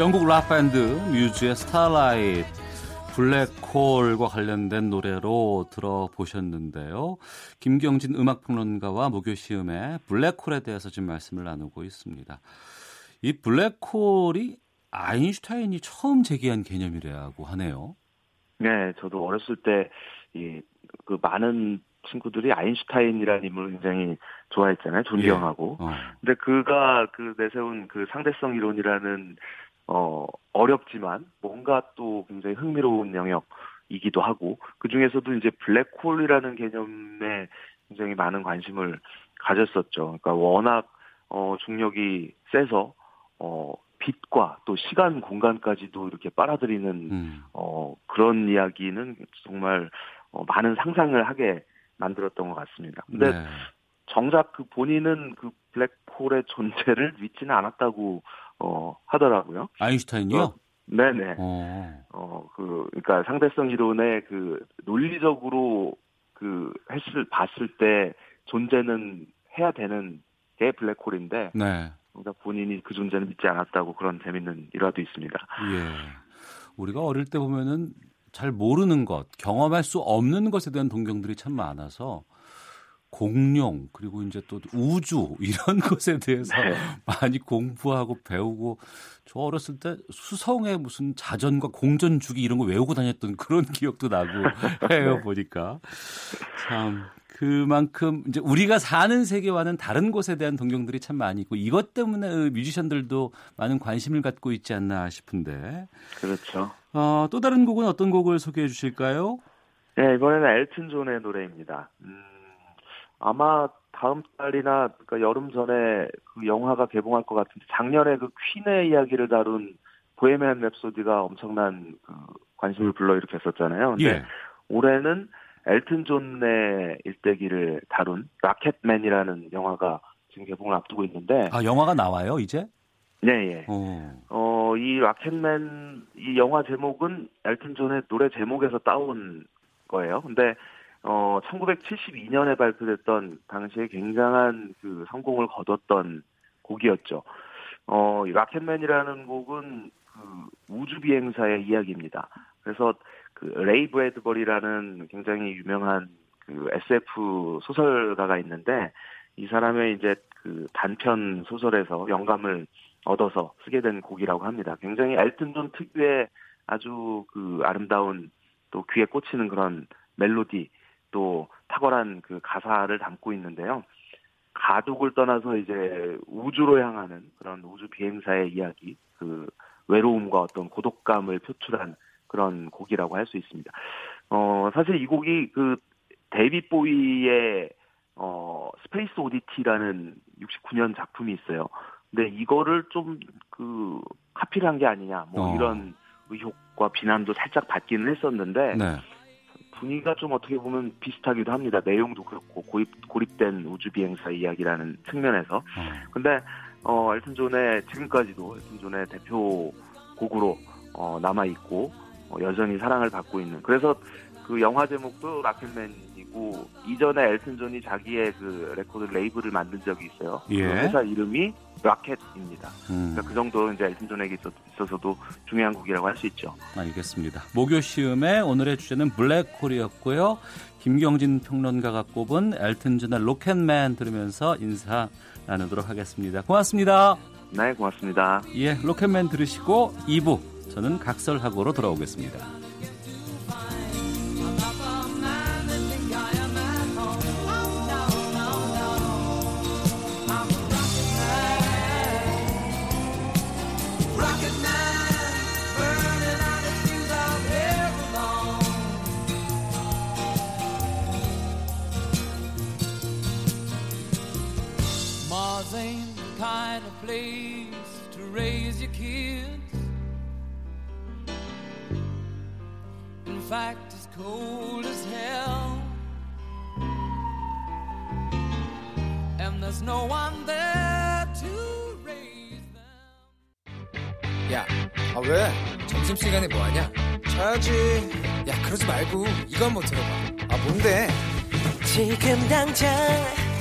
영국 락밴드 뮤즈의 Starlight 블랙홀과 관련된 노래로 들어보셨는데요. 김경진 음악평론가와 목요시음의 블랙홀에 대해서 지금 말씀을 나누고 있습니다. 이 블랙홀이 아인슈타인이 처음 제기한 개념이라고 하네요. 네, 저도 어렸을 때, 이, 그 많은 친구들이 아인슈타인이라는 인물을 굉장히 좋아했잖아요. 존경하고. 예. 어. 근데 그가 그 내세운 그 상대성 이론이라는 어 어렵지만 뭔가 또 굉장히 흥미로운 영역이기도 하고 그 중에서도 이제 블랙홀이라는 개념에 굉장히 많은 관심을 가졌었죠. 그러니까 워낙 어 중력이 세서 어 빛과 또 시간 공간까지도 이렇게 빨아들이는 음. 어 그런 이야기는 정말 어, 많은 상상을 하게 만들었던 것 같습니다. 근데 네. 정작 그 본인은 그 블랙홀의 존재를 믿지는 않았다고 어 하더라고요. 아인슈타인이요? 어, 네네. 어. 어, 그, 그니까 상대성 이론의 그 논리적으로 그 했을, 봤을 때 존재는 해야 되는 게 블랙홀인데. 네. 그러니까 본인이 그 존재는 믿지 않았다고 그런 재밌는 일화도 있습니다. 예. 우리가 어릴 때 보면은 잘 모르는 것, 경험할 수 없는 것에 대한 동경들이 참 많아서 공룡 그리고 이제 또 우주 <laughs> 이런 것에 대해서 네. 많이 공부하고 배우고 저 어렸을 때 수성의 무슨 자전과 공전 주기 이런 거 외우고 다녔던 그런 <laughs> 기억도 나고 해요 네. 보니까 참 그만큼 이제 우리가 사는 세계와는 다른 곳에 대한 동경들이 참 많이 있고 이것 때문에 그 뮤지션들도 많은 관심을 갖고 있지 않나 싶은데 그렇죠. 어, 또 다른 곡은 어떤 곡을 소개해 주실까요? 네, 이번에는 엘튼 존의 노래입니다. 음, 아마 다음 달이나 그러니까 여름 전에 그 영화가 개봉할 것 같은데 작년에 그 퀸의 이야기를 다룬 보헤미안 랩소디가 엄청난 그 관심을 불러일으켰었잖아요. 근데 예. 올해는 엘튼 존의 일대기를 다룬 라켓맨이라는 영화가 지금 개봉을 앞두고 있는데 아 영화가 나와요 이제? 네, 예. 어. 어, 이 Rocket Man 이 영화 제목은 엘튼 존의 노래 제목에서 따온 거예요. 근데 어 1972년에 발표됐던 당시에 굉장한 그 성공을 거뒀던 곡이었죠. 어, Rocket Man이라는 곡은 그 우주 비행사의 이야기입니다. 그래서 그 레이 브래드버리라는 굉장히 유명한 그 SF 소설가가 있는데 이 사람의 이제 그 단편 소설에서 영감을 얻어서 쓰게 된 곡이라고 합니다. 굉장히 엘튼 존 특유의 아주 그 아름다운 또 귀에 꽂히는 그런 멜로디 또 탁월한 그 가사를 담고 있는데요. 가족을 떠나서 이제 우주로 향하는 그런 우주 비행사의 이야기, 그 외로움과 어떤 고독감을 표출한 그런 곡이라고 할 수 있습니다. 어, 사실 이 곡이 그 데이비드 보위의 어, 스페이스 오디티라는 69년 작품이 있어요. 근데 이거를 좀 그 카피를 한 게 아니냐, 뭐 어. 이런 의혹과 비난도 살짝 받기는 했었는데 네. 분위기가 좀 어떻게 보면 비슷하기도 합니다. 내용도 그렇고 고립 고립된 우주 비행사 이야기라는 측면에서. 어. 근데 어 엘튼 존의 지금까지도 엘튼 존의 대표 곡으로 어 남아 있고 어, 여전히 사랑을 받고 있는. 그래서 그 영화 제목도 라켓맨 이고 이전에 엘튼 존이 자기의 그 레코드 레이블을 만든 적이 있어요. 예. 그 회사 이름이 라켓입니다. 음. 그러니까 그 정도 이제 엘튼 존에게 있어서도 중요한 곡이라고 할 수 있죠. 알겠습니다. 목요 시음의 오늘의 주제는 블랙홀이었고요. 김경진 평론가가 꼽은 엘튼 존의 로켓맨 들으면서 인사 나누도록 하겠습니다. 고맙습니다. 네, 고맙습니다. 예, 로켓맨 들으시고 2부 저는 각설하고로 돌아오겠습니다. Fact is cold as hell. And there's no one there to raise them. 야, 아 왜? 점심시간에 뭐하냐? 자야지. 야, 그러지 말고 이거 한번 들어봐. 아, 뭔데? 지금 당장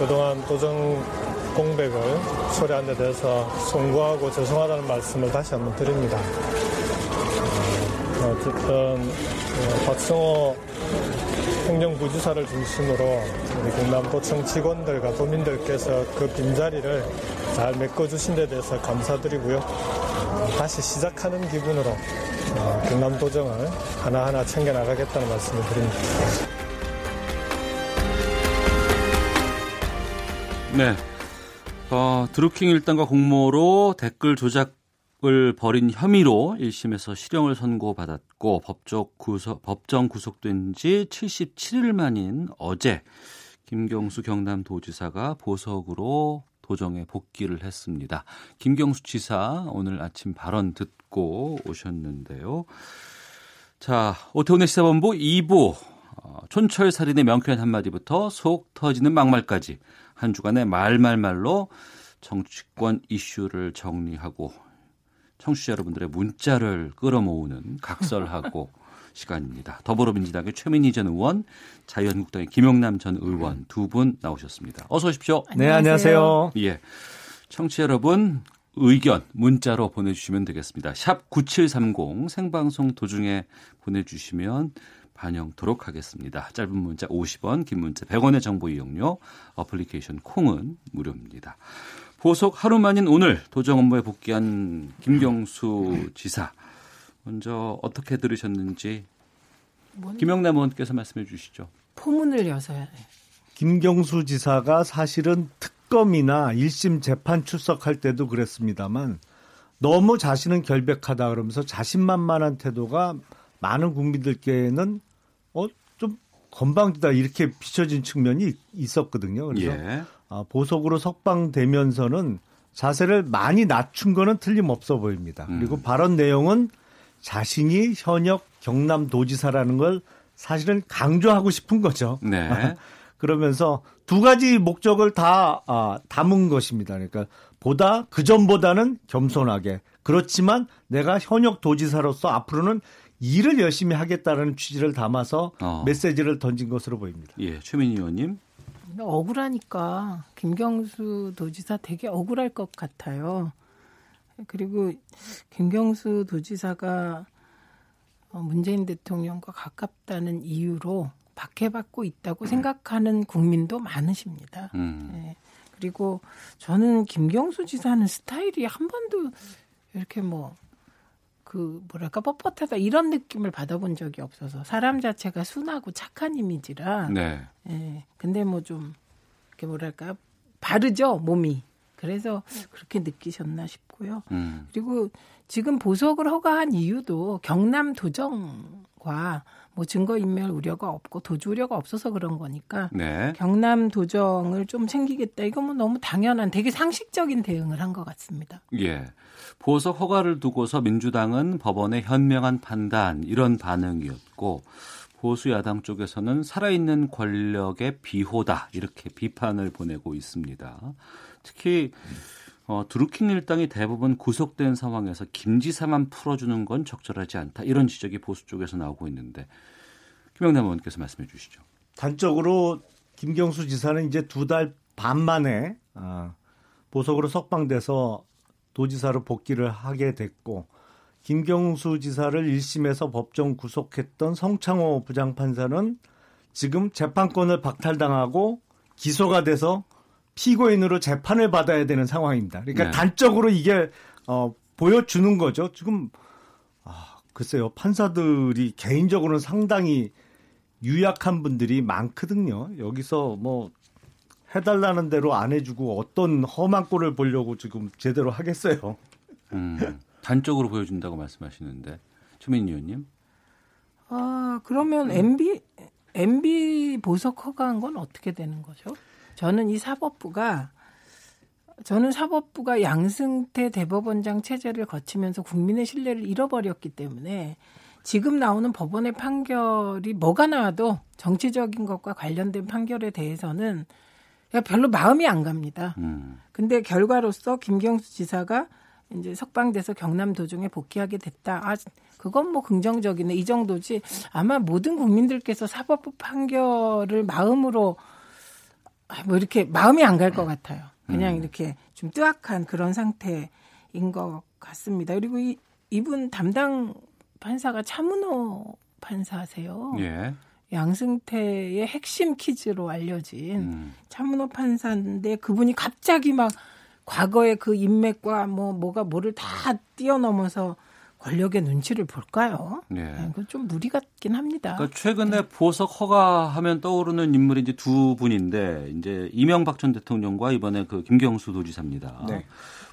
그동안 도정 공백을 초래한 데 대해서 송구하고 죄송하다는 말씀을 다시 한번 드립니다. 어쨌든 어, 박성호 행정부지사를 중심으로 우리 경남도청 직원들과 도민들께서 그 빈자리를 잘 메꿔주신 데 대해서 감사드리고요. 다시 시작하는 기분으로 어, 경남도정을 하나하나 챙겨나가겠다는 말씀을 드립니다. 네. 어, 드루킹 일당과 공모로 댓글 조작 을 벌인 혐의로 1심에서 실형을 선고받았고 법적 구속, 법정 구속된 지 77일 만인 어제 김경수 경남도지사가 보석으로 도정에 복귀를 했습니다. 김경수 지사 오늘 아침 발언 듣고 오셨는데요. 자, 오태훈의 시사본부 2부 어, 촌철살인의 명쾌한 한마디부터 속 터지는 막말까지 한 주간의 말말말로 정치권 이슈를 정리하고 청취자 여러분들의 문자를 끌어모으는 각설하고 <laughs> 시간입니다. 더불어민주당의 최민희 전 의원, 자유한국당의 김영남 전 의원 두 분 나오셨습니다. 어서 오십시오. 네, 안녕하세요. 예. 청취자 여러분, 의견 문자로 보내주시면 되겠습니다. 샵 9730 생방송 도중에 보내주시면 반영토록 하겠습니다. 짧은 문자 50원, 긴 문자 100원의 정보 이용료, 어플리케이션 콩은 무료입니다. 보석 하루 만인 오늘 도정 업무에 복귀한 김경수 지사. 먼저 어떻게 들으셨는지 김영남 의원께서 말씀해 주시죠. 포문을 여서야. 김경수 지사가 사실은 특검이나 1심 재판 출석할 때도 그랬습니다만 너무 자신은 결백하다 그러면서 자신만만한 태도가 많은 국민들께는 건방지다 이렇게 비춰진 측면이 있었거든요. 그래서 예. 어, 보석으로 석방되면서는 자세를 많이 낮춘 거는 틀림없어 보입니다. 음. 그리고 발언 내용은 자신이 현역 경남도지사라는 걸 사실은 강조하고 싶은 거죠. 네. <laughs> 그러면서 두 가지 목적을 다 아, 담은 것입니다. 그러니까 보다 그 전보다는 겸손하게 그렇지만 내가 현역 도지사로서 앞으로는 일을 열심히 하겠다는 취지를 담아서 어. 메시지를 던진 것으로 보입니다. 예, 최민희 의원님. 억울하니까 김경수 도지사 되게 억울할 것 같아요. 그리고 김경수 도지사가 어, 문재인 대통령과 가깝다는 이유로 박해받고 있다고 생각하는 국민도 많으십니다. 음. 네. 그리고 저는 김경수 지사는 스타일이 한 번도 이렇게 뭐, 그, 뭐랄까, 뻣뻣하다 이런 느낌을 받아본 적이 없어서 사람 자체가 순하고 착한 이미지라. 네. 예. 근데 뭐 좀, 이렇게 뭐랄까, 바르죠, 몸이. 그래서 그렇게 느끼셨나 싶고요. 음. 그리고 지금 보석을 허가한 이유도 경남 도정과 뭐 증거 인멸 우려가 없고 도주 우려가 없어서 그런 거니까 네. 경남 도정을 좀 챙기겠다. 이거 뭐 너무 당연한 되게 상식적인 대응을 한 것 같습니다. 예. 보석 허가를 두고서 민주당은 법원의 현명한 판단 이런 반응이었고 보수 야당 쪽에서는 살아있는 권력의 비호다 이렇게 비판을 보내고 있습니다. 특히 어, 드루킹 일당이 대부분 구속된 상황에서 김 지사만 풀어주는 건 적절하지 않다 이런 지적이 보수 쪽에서 나오고 있는데 김영남 의원께서 말씀해 주시죠. 단적으로 김경수 지사는 이제 두 달 반 만에 어, 보석으로 석방돼서 도지사로 복귀를 하게 됐고 김경수 지사를 1심에서 법정 구속했던 성창호 부장판사는 지금 재판권을 박탈당하고 기소가 돼서 피고인으로 재판을 받아야 되는 상황입니다. 그러니까 네. 단적으로 이게 어, 보여주는 거죠. 지금 아, 글쎄요 판사들이 개인적으로는 상당히 유약한 분들이 많거든요. 여기서 뭐 해달라는 대로 안 해주고 어떤 험한 꼴을 보려고 지금 제대로 하겠어요. 음, 단적으로 보여준다고 말씀하시는데 최민희 의원님. 아 그러면 MB MB 보석 허가한 건 어떻게 되는 거죠? 저는 이 사법부가 저는 사법부가 양승태 대법원장 체제를 거치면서 국민의 신뢰를 잃어버렸기 때문에 지금 나오는 법원의 판결이 뭐가 나와도 정치적인 것과 관련된 판결에 대해서는 별로 마음이 안 갑니다. 음. 근데 결과로서 김경수 지사가 이제 석방돼서 경남 도중에 복귀하게 됐다. 아, 그건 뭐 긍정적이네. 이 정도지. 아마 모든 국민들께서 사법부 판결을 마음으로 아, 뭐 이렇게 마음이 안 갈 것 같아요. 그냥 음. 이렇게 좀 뜨악한 그런 상태인 것 같습니다. 그리고 이, 이분 담당 판사가 차문호 판사세요. 예. 양승태의 핵심 퀴즈로 알려진 음. 차문호 판사인데 그분이 갑자기 막 과거의 그 인맥과 뭐 뭐가 뭐를 다 뛰어넘어서 권력의 눈치를 볼까요? 네. 네 그건 좀 무리 같긴 합니다. 그러니까 최근에 네. 보석 허가하면 떠오르는 인물이 이제 두 분인데 이제 이명박 전 대통령과 이번에 그 김경수 도지사입니다. 네.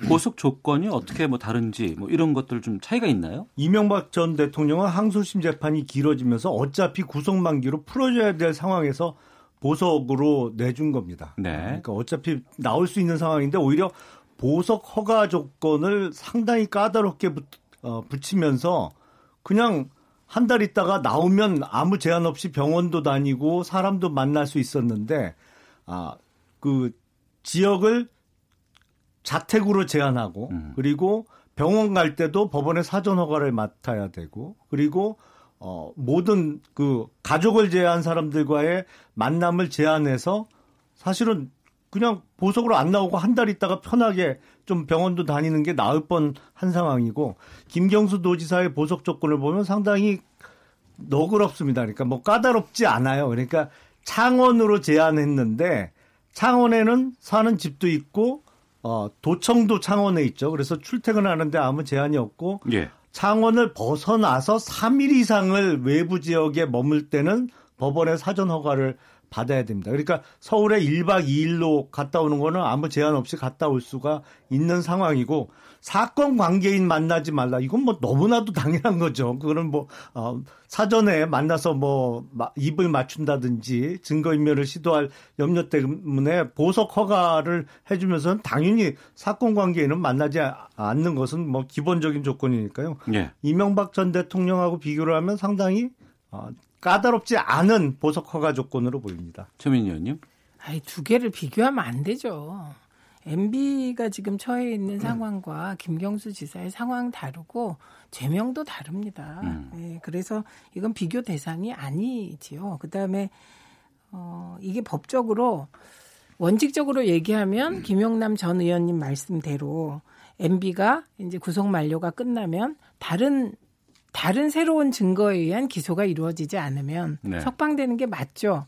보석 조건이 어떻게 뭐 다른지 뭐 이런 것들 좀 차이가 있나요? 이명박 전 대통령은 항소심 재판이 길어지면서 어차피 구속 만기로 풀어줘야 될 상황에서 보석으로 내준 겁니다. 네. 그러니까 어차피 나올 수 있는 상황인데 오히려 보석 허가 조건을 상당히 까다롭게 어, 붙이면서 그냥 한 달 있다가 나오면 아무 제한 없이 병원도 다니고 사람도 만날 수 있었는데 아 그 지역을 자택으로 제한하고 음. 그리고 병원 갈 때도 법원의 사전 허가를 맡아야 되고 그리고 어 모든 그 가족을 제한 사람들과의 만남을 제한해서 사실은 그냥 보석으로 안 나오고 한 달 있다가 편하게 좀 병원도 다니는 게 나을 뻔한 상황이고 김경수 도지사의 보석 조건을 보면 상당히 너그럽습니다. 그러니까 뭐 까다롭지 않아요. 그러니까 창원으로 제안했는데 창원에는 사는 집도 있고 어 도청도 창원에 있죠. 그래서 출퇴근하는데 아무 제한이 없고 예. 창원을 벗어나서 3일 이상을 외부 지역에 머물 때는 법원의 사전 허가를 받아야 됩니다. 그러니까 서울에 1박 2일로 갔다 오는 거는 아무 제한 없이 갔다 올 수가 있는 상황이고 사건 관계인 만나지 말라. 이건 뭐 너무나도 당연한 거죠. 그거는 뭐 어, 사전에 만나서 뭐 입을 맞춘다든지 증거인멸을 시도할 염려 때문에 보석 허가를 해주면서는 당연히 사건 관계에는 만나지 않는 것은 뭐 기본적인 조건이니까요. 예. 이명박 전 대통령하고 비교를 하면 상당히 어, 까다롭지 않은 보석 허가 조건으로 보입니다. 최민희 의원님. 아이, 두 개를 비교하면 안 되죠. MB가 지금 처해 있는 상황과 김경수 지사의 상황 다르고 죄명도 다릅니다. 음. 네, 그래서 이건 비교 대상이 아니지요. 그다음에 어 이게 법적으로 원칙적으로 얘기하면 김용남 전 의원님 말씀대로 MB가 이제 구속 만료가 끝나면 다른 다른 새로운 증거에 의한 기소가 이루어지지 않으면 네. 석방되는 게 맞죠.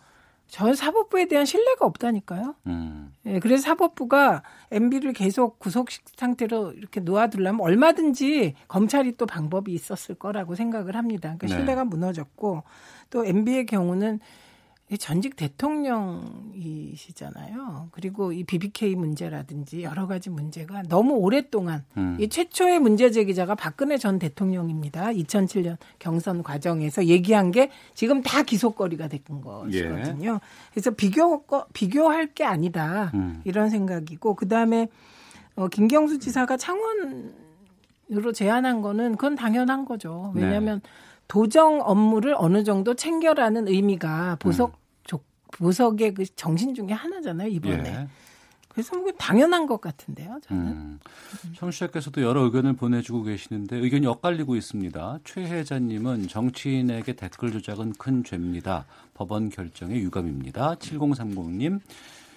전 사법부에 대한 신뢰가 없다니까요. 음. 예, 그래서 사법부가 MB를 계속 구속 상태로 이렇게 놓아두려면 얼마든지 검찰이 또 방법이 있었을 거라고 생각을 합니다. 그러니까 네. 신뢰가 무너졌고 또 MB의 경우는 전직 대통령이시잖아요. 그리고 이 BBK 문제라든지 여러 가지 문제가 너무 오랫동안 음. 이 최초의 문제 제기자가 박근혜 전 대통령입니다. 2007년 경선 과정에서 얘기한 게 지금 다 기소거리가 된 것이거든요. 예. 그래서 비교 비교할 게 아니다 음. 이런 생각이고 그 다음에 어, 김경수 지사가 창원으로 제안한 거는 그건 당연한 거죠. 왜냐하면 네. 도정 업무를 어느 정도 챙겨라는 의미가 보석 음. 보석의 그 정신 중에 하나잖아요 이번에. 예. 그래서 뭐 당연한 것 같은데요, 저는. 음. 청취자께서도 여러 의견을 보내주고 계시는데 의견이 엇갈리고 있습니다. 최혜자님은 정치인에게 댓글 조작은 큰 죄입니다. 법원 결정에 유감입니다. 7030님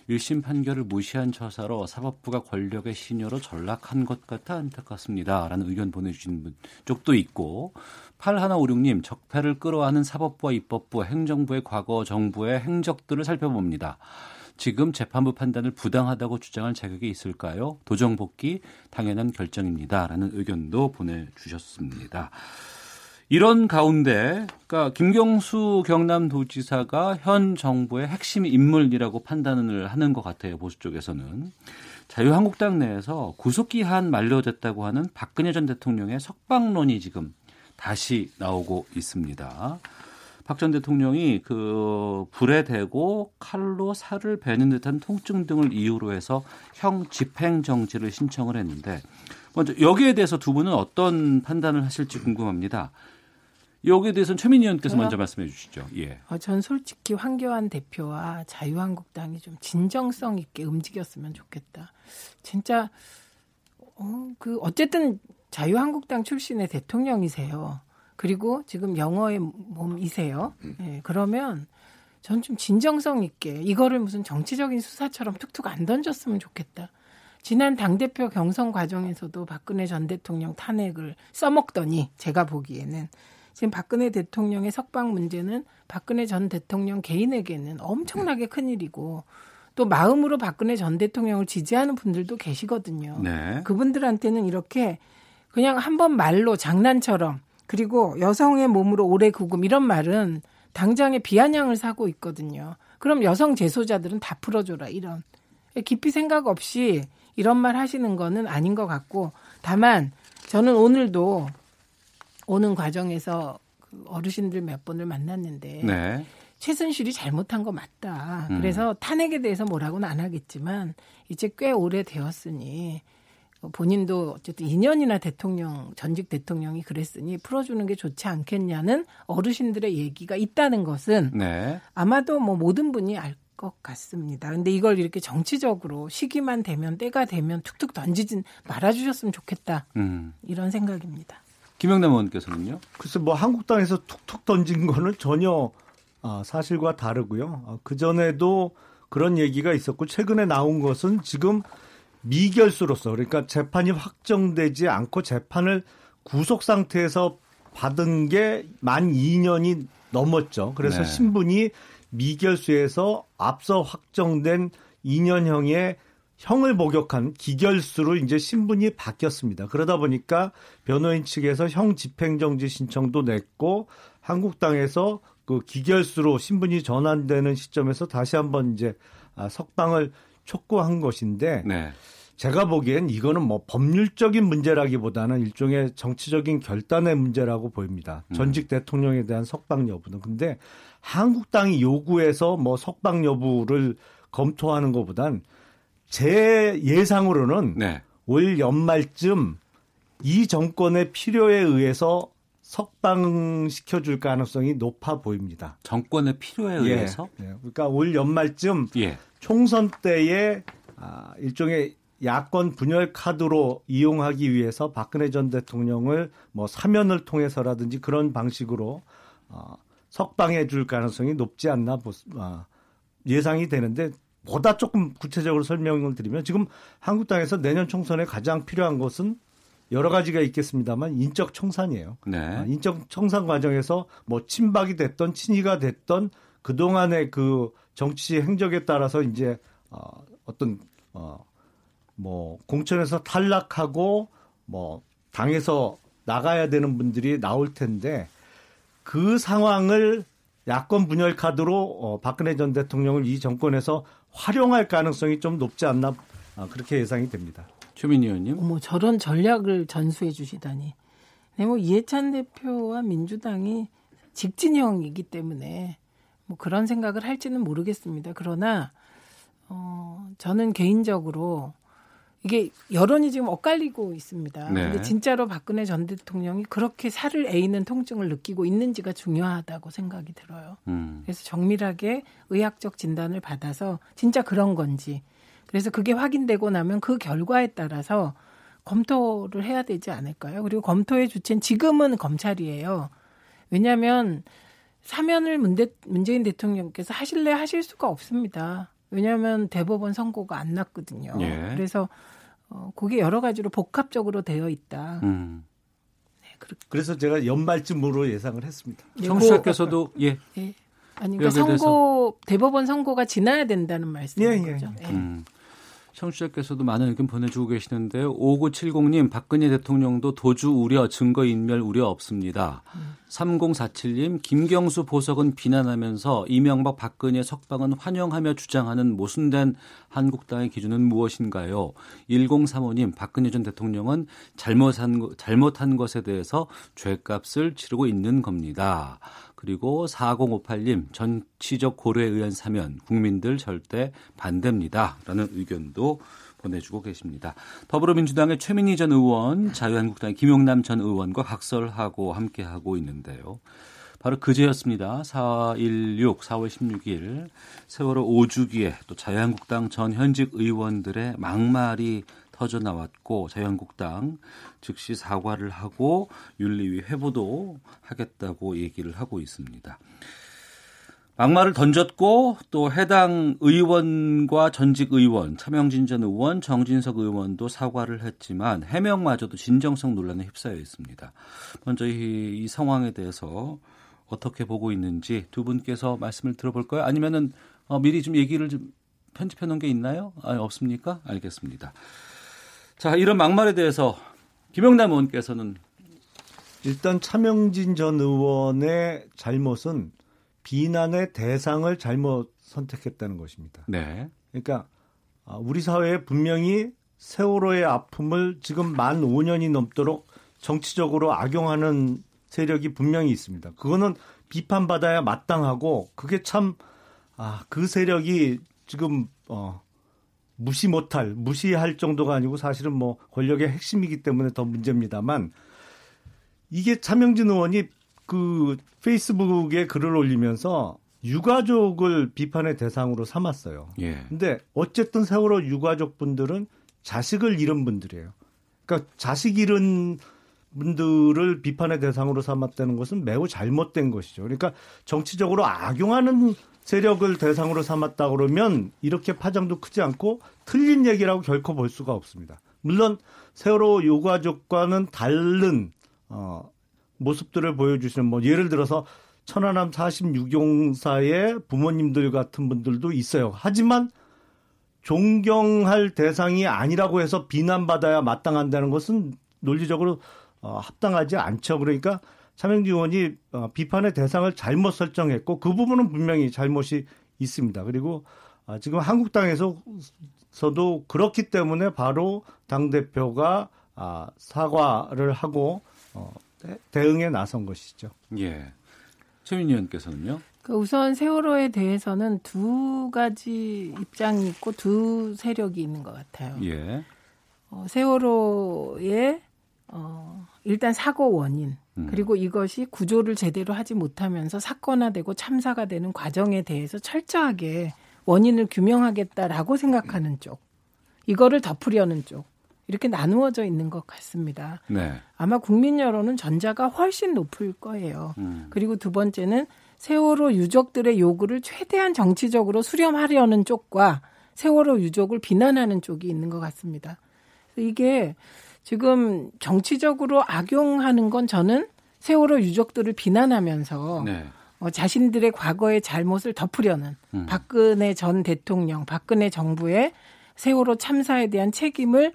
1심 판결을 무시한 처사로 사법부가 권력의 신여로 전락한 것 같아 안타깝습니다. 라는 의견 보내주신 분 쪽도 있고 8156님 적폐를 끌어안은 사법부와 입법부, 행정부의 과거 정부의 행적들을 살펴봅니다. 지금 재판부 판단을 부당하다고 주장할 자격이 있을까요? 도정 복귀 당연한 결정입니다. 라는 의견도 보내주셨습니다. 이런 가운데, 그러니까 김경수 경남도지사가 현 정부의 핵심 인물이라고 판단을 하는 것 같아요. 보수 쪽에서는. 자유한국당 내에서 구속기한 만료됐다고 하는 박근혜 전 대통령의 석방론이 지금 다시 나오고 있습니다. 박 전 대통령이 그 불에 대고 칼로 살을 베는 듯한 통증 등을 이유로 해서 형 집행 정지를 신청을 했는데 먼저 여기에 대해서 두 분은 어떤 판단을 하실지 궁금합니다. 여기에 대해서는 최민희 의원께서 먼저 말씀해 주시죠. 예. 어, 전 솔직히 황교안 대표와 자유한국당이 좀 진정성 있게 움직였으면 좋겠다. 진짜 어, 그 어쨌든 자유한국당 출신의 대통령이세요. 그리고 지금 영어의 몸이세요. 네, 그러면 전 좀 진정성 있게 이거를 무슨 정치적인 수사처럼 툭툭 안 던졌으면 좋겠다. 지난 당대표 경선 과정에서도 박근혜 전 대통령 탄핵을 써먹더니 제가 보기에는 지금 박근혜 대통령의 석방 문제는 박근혜 전 대통령 개인에게는 엄청나게 큰 일이고 또 마음으로 박근혜 전 대통령을 지지하는 분들도 계시거든요. 네. 그분들한테는 이렇게 그냥 한 번 말로 장난처럼 그리고 여성의 몸으로 오래 구금 이런 말은 당장에 비아냥을 사고 있거든요. 그럼 여성 재소자들은 다 풀어줘라 이런 깊이 생각 없이 이런 말 하시는 거는 아닌 것 같고 다만 저는 오늘도 오는 과정에서 그 어르신들 몇 분을 만났는데 네. 최순실이 잘못한 거 맞다. 음. 그래서 탄핵에 대해서 뭐라고는 안 하겠지만 이제 꽤 오래 되었으니 본인도 어쨌든 2년이나 대통령 전직 대통령이 그랬으니 풀어주는 게 좋지 않겠냐는 어르신들의 얘기가 있다는 것은 네. 아마도 뭐 모든 분이 알 것 같습니다. 근데 이걸 이렇게 정치적으로 시기만 되면 때가 되면 툭툭 던지진 말아주셨으면 좋겠다 음. 이런 생각입니다. 김영남 의원께서는요? 글쎄 뭐 한국당에서 툭툭 던진 거는 전혀 아, 사실과 다르고요. 아, 그 전에도 그런 얘기가 있었고 최근에 나온 것은 지금 미결수로서 그러니까 재판이 확정되지 않고 재판을 구속 상태에서 받은 게 만 2년이 넘었죠. 그래서 네. 신분이 미결수에서 앞서 확정된 2년형의 형을 목격한 기결수로 이제 신분이 바뀌었습니다. 그러다 보니까 변호인 측에서 형 집행정지 신청도 냈고 한국당에서 그 기결수로 신분이 전환되는 시점에서 다시 한번 이제 아, 석방을 촉구한 것인데 네. 제가 보기엔 이거는 뭐 법률적인 문제라기보다는 일종의 정치적인 결단의 문제라고 보입니다. 음. 전직 대통령에 대한 석방 여부는. 근데 한국당이 요구해서 뭐 석방 여부를 검토하는 것보단 제 예상으로는 네. 올 연말쯤 이 정권의 필요에 의해서 석방시켜 줄 가능성이 높아 보입니다. 정권의 필요에 예. 의해서? 예. 그러니까 올 연말쯤 예. 총선 때에 아, 일종의 야권 분열 카드로 이용하기 위해서 박근혜 전 대통령을 뭐 사면을 통해서라든지 그런 방식으로 어, 석방해 줄 가능성이 높지 않나 보, 아, 예상이 되는데 보다 조금 구체적으로 설명을 드리면 지금 한국당에서 내년 총선에 가장 필요한 것은 여러 가지가 있겠습니다만 인적 청산이에요. 네. 아, 인적 청산 과정에서 뭐 친박이 됐던 친이가 됐던 그 동안의 그 정치 행적에 따라서 이제 어, 어떤 어 뭐 공천에서 탈락하고 뭐 당에서 나가야 되는 분들이 나올 텐데 그 상황을 야권 분열 카드로 어, 박근혜 전 대통령을 이 정권에서 활용할 가능성이 좀 높지 않나 아, 그렇게 예상이 됩니다. 최민희 의원님. 뭐 저런 전략을 전수해 주시다니. 네, 뭐 이해찬 대표와 민주당이 직진형이기 때문에 뭐 그런 생각을 할지는 모르겠습니다. 그러나 어, 저는 개인적으로 이게 여론이 지금 엇갈리고 있습니다. 네. 근데 진짜로 박근혜 전 대통령이 그렇게 살을 에이는 통증을 느끼고 있는지가 중요하다고 생각이 들어요. 음. 그래서 정밀하게 의학적 진단을 받아서 진짜 그런 건지 그래서 그게 확인되고 나면 그 결과에 따라서 검토를 해야 되지 않을까요? 그리고 검토의 주체는 지금은 검찰이에요. 왜냐하면 사면을 문대, 문재인 대통령께서 하실래 하실 수가 없습니다. 왜냐하면 대법원 선고가 안 났거든요. 예. 그래서 어, 그게 여러 가지로 복합적으로 되어 있다. 음. 네, 그래서 제가 연말쯤으로 예상을 했습니다. 네, 청취자께서도 예. 예. 아니 그러니까 선고 대법원 선고가 지나야 된다는 말씀인 예, 예. 거죠. 예. 음. 청취자께서도 많은 의견 보내주고 계시는데요. 5970님, 박근혜 대통령도 도주 우려, 증거 인멸 우려 없습니다. 음. 3047님, 김경수 보석은 비난하면서 이명박 박근혜 석방은 환영하며 주장하는 모순된 한국당의 기준은 무엇인가요? 1035님, 박근혜 전 대통령은 잘못한, 잘못한 것에 대해서 죄값을 치르고 있는 겁니다. 그리고 4058님 전치적 고려에 의한 사면 국민들 절대 반대입니다. 라는 의견도 보내주고 계십니다. 더불어민주당의 최민희 전 의원, 자유한국당의 김용남 전 의원과 각설하고 함께하고 있는데요. 바로 그제였습니다. 416, 4월 16일 세월호 5주기에 또 자유한국당 전 현직 의원들의 막말이 터져 나왔고 자유한국당 즉시 사과를 하고 윤리위 회부도 하겠다고 얘기를 하고 있습니다. 막말을 던졌고 또 해당 의원과 전직 의원, 차명진 전 의원, 정진석 의원도 사과를 했지만 해명마저도 진정성 논란에 휩싸여 있습니다. 먼저 이, 이 상황에 대해서 어떻게 보고 있는지 두 분께서 말씀을 들어볼까요? 아니면은 어, 미리 좀 얘기를 좀 편집해 놓은 게 있나요? 아, 없습니까? 알겠습니다. 자, 이런 막말에 대해서 김영남 의원께서는 일단 차명진 전 의원의 잘못은 비난의 대상을 잘못 선택했다는 것입니다. 네. 그러니까 아, 우리 사회에 분명히 세월호의 아픔을 지금 만 5년이 넘도록 정치적으로 악용하는 세력이 분명히 있습니다. 그거는 비판받아야 마땅하고 그게 참, 아, 그 세력이 지금, 어, 무시 못할 무시할 정도가 아니고 사실은 뭐 권력의 핵심이기 때문에 더 문제입니다만 이게 차명진 의원이 그 페이스북에 글을 올리면서 유가족을 비판의 대상으로 삼았어요. 예. 근데 어쨌든 세월호 유가족 분들은 자식을 잃은 분들이에요. 그러니까 자식 잃은 분들을 비판의 대상으로 삼았다는 것은 매우 잘못된 것이죠. 그러니까 정치적으로 악용하는 세력을 대상으로 삼았다 그러면 이렇게 파장도 크지 않고 틀린 얘기라고 결코 볼 수가 없습니다. 물론 세월호 요가족과는 다른 어, 모습들을 보여주시는 뭐 예를 들어서 천안함 46용사의 부모님들 같은 분들도 있어요. 하지만 존경할 대상이 아니라고 해서 비난받아야 마땅한다는 것은 논리적으로 어, 합당하지 않죠. 그러니까 차명지 의원이 어, 비판의 대상을 잘못 설정했고 그 부분은 분명히 잘못이 있습니다. 그리고 아, 지금 한국당에서도 그렇기 때문에 바로 당 대표가 아, 사과를 하고 어, 대응에 나선 것이죠. 예. 최민 의원께서는요? 그 우선 세월호에 대해서는 두 가지 입장이 있고 두 세력이 있는 것 같아요. 예. 어, 세월호의 어, 일단 사고 원인 음. 그리고 이것이 구조를 제대로 하지 못하면서 사건화되고 참사가 되는 과정에 대해서 철저하게 원인을 규명하겠다라고 생각하는 쪽. 이거를 덮으려는 쪽 이렇게 나누어져 있는 것 같습니다. 네. 아마 국민 여론은 전자가 훨씬 높을 거예요. 음. 그리고 두 번째는 세월호 유족들의 요구를 최대한 정치적으로 수렴하려는 쪽과 세월호 유족을 비난하는 쪽이 있는 것 같습니다. 이게 지금 정치적으로 악용하는 건 저는 세월호 유족들을 비난하면서 네. 어, 자신들의 과거의 잘못을 덮으려는 음. 박근혜 전 대통령, 박근혜 정부의 세월호 참사에 대한 책임을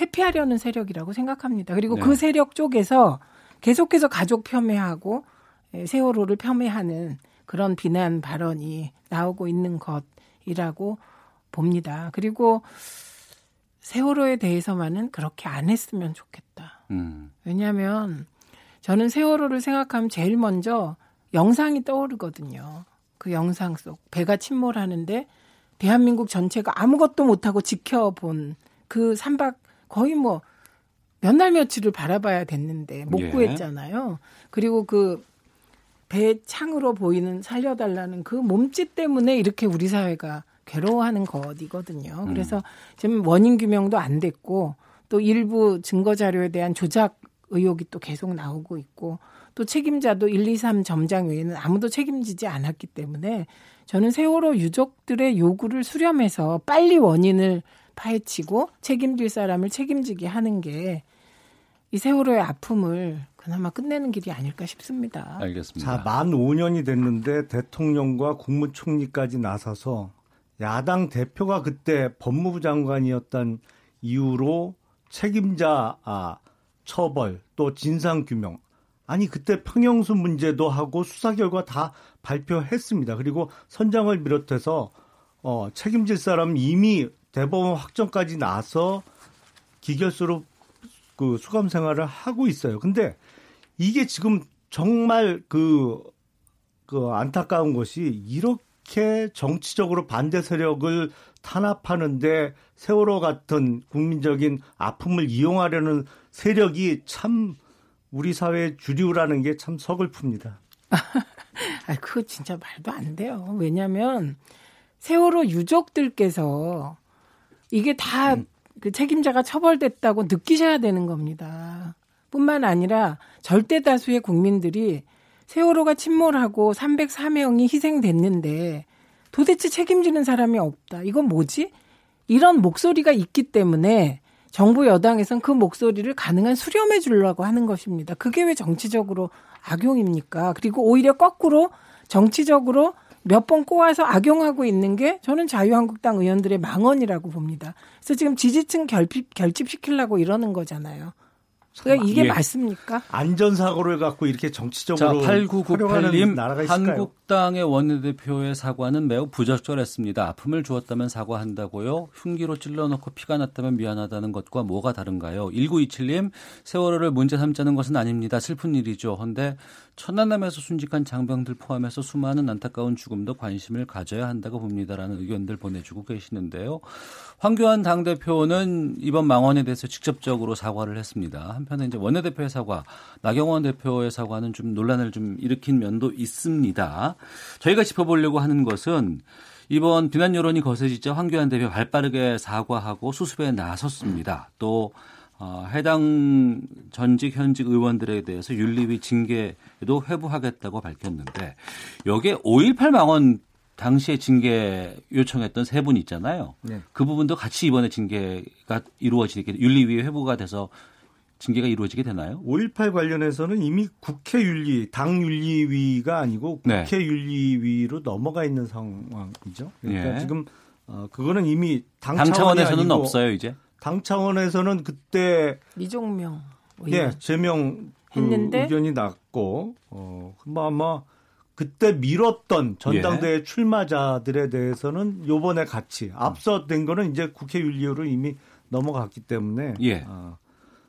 회피하려는 세력이라고 생각합니다. 그리고 네. 그 세력 쪽에서 계속해서 가족 폄훼하고 예, 세월호를 폄훼하는 그런 비난 발언이 나오고 있는 것이라고 봅니다. 그리고 세월호에 대해서만은 그렇게 안 했으면 좋겠다. 음. 왜냐하면 저는 세월호를 생각하면 제일 먼저 영상이 떠오르거든요. 그 영상 속 배가 침몰하는데 대한민국 전체가 아무것도 못하고 지켜본 그 삼박 거의 뭐 몇 날 며칠을 바라봐야 됐는데 못 예. 구했잖아요. 그리고 그 배 창으로 보이는 살려달라는 그 몸짓 때문에 이렇게 우리 사회가 괴로워하는 것이거든요. 음. 그래서 지금 원인 규명도 안 됐고 또 일부 증거 자료에 대한 조작 의혹이 또 계속 나오고 있고 또 책임자도 1, 2, 3 점장 외에는 아무도 책임지지 않았기 때문에 저는 세월호 유족들의 요구를 수렴해서 빨리 원인을 파헤치고 책임질 사람을 책임지게 하는 게 이 세월호의 아픔을 그나마 끝내는 길이 아닐까 싶습니다. 알겠습니다. 자, 만 5년이 됐는데 대통령과 국무총리까지 나서서 야당 대표가 그때 법무부 장관이었던 이유로 책임자 아, 처벌 또 진상 규명 아니 그때 평영수 문제도 하고 수사 결과 다 발표했습니다. 그리고 선장을 비롯해서 어, 책임질 사람 이미 대법원 확정까지 나서 기결서로 그 수감 생활을 하고 있어요. 근데 이게 지금 정말 그, 그 안타까운 것이 이렇게 정치적으로 반대 세력을 탄압하는데 세월호 같은 국민적인 아픔을 이용하려는 세력이 참 우리 사회의 주류라는 게 참 서글픕니다. <laughs> 아, 그거 진짜 말도 안 돼요. 왜냐하면 세월호 유족들께서 이게 다그 음. 책임자가 처벌됐다고 느끼셔야 되는 겁니다. 뿐만 아니라 절대 다수의 국민들이 세월호가 침몰하고 304명이 희생됐는데 도대체 책임지는 사람이 없다. 이건 뭐지? 이런 목소리가 있기 때문에 정부 여당에선 그 목소리를 가능한 수렴해 주려고 하는 것입니다. 그게 왜 정치적으로 악용입니까? 그리고 오히려 거꾸로 정치적으로 몇 번 꼬아서 악용하고 있는 게 저는 자유한국당 의원들의 망언이라고 봅니다. 그래서 지금 지지층 결핍, 결집시키려고 이러는 거잖아요. 그러니까 이게 예. 맞습니까? 안전사고를 갖고 이렇게 정치적으로 자, 8998님 한국당의 원내대표의 사과는 매우 부적절했습니다. 아픔을 주었다면 사과한다고요? 흉기로 찔러놓고 피가 났다면 미안하다는 것과 뭐가 다른가요? 1927님 세월호를 문제 삼자는 것은 아닙니다. 슬픈 일이죠. 헌데 천안함에서 순직한 장병들 포함해서 수많은 안타까운 죽음도 관심을 가져야 한다고 봅니다라는 의견들 보내주고 계시는데요. 황교안 당대표는 이번 망언에 대해서 직접적으로 사과를 했습니다. 한편에 이제 원내대표의 사과, 나경원 대표의 사과는 좀 논란을 좀 일으킨 면도 있습니다. 저희가 짚어보려고 하는 것은 이번 비난 여론이 거세지자 황교안 대표 발빠르게 사과하고 수습에 나섰습니다. 또 어, 해당 전직 현직 의원들에 대해서 윤리위 징계도 회부하겠다고 밝혔는데 여기에 5.18 망언 당시에 징계 요청했던 세 분 있잖아요. 네. 그 부분도 같이 이번에 징계가 이루어지게 윤리위에 회부가 돼서 징계가 이루어지게 되나요? 5.18 관련해서는 이미 국회 윤리, 당 윤리위가 아니고 네. 국회 네. 윤리위로 넘어가 있는 상황이죠. 그러니까 네. 지금 어, 그거는 이미 당, 당 차원에서는 없어요 이제. 당 차원에서는 그때 미종명 네 제명 그 했는데 의견이 났고 어뭐 아마 그때 미뤘던 전당대회 예. 출마자들에 대해서는 요번에 같이 앞서 된 거는 이제 국회 윤리위로 이미 넘어갔기 때문에 예. 어,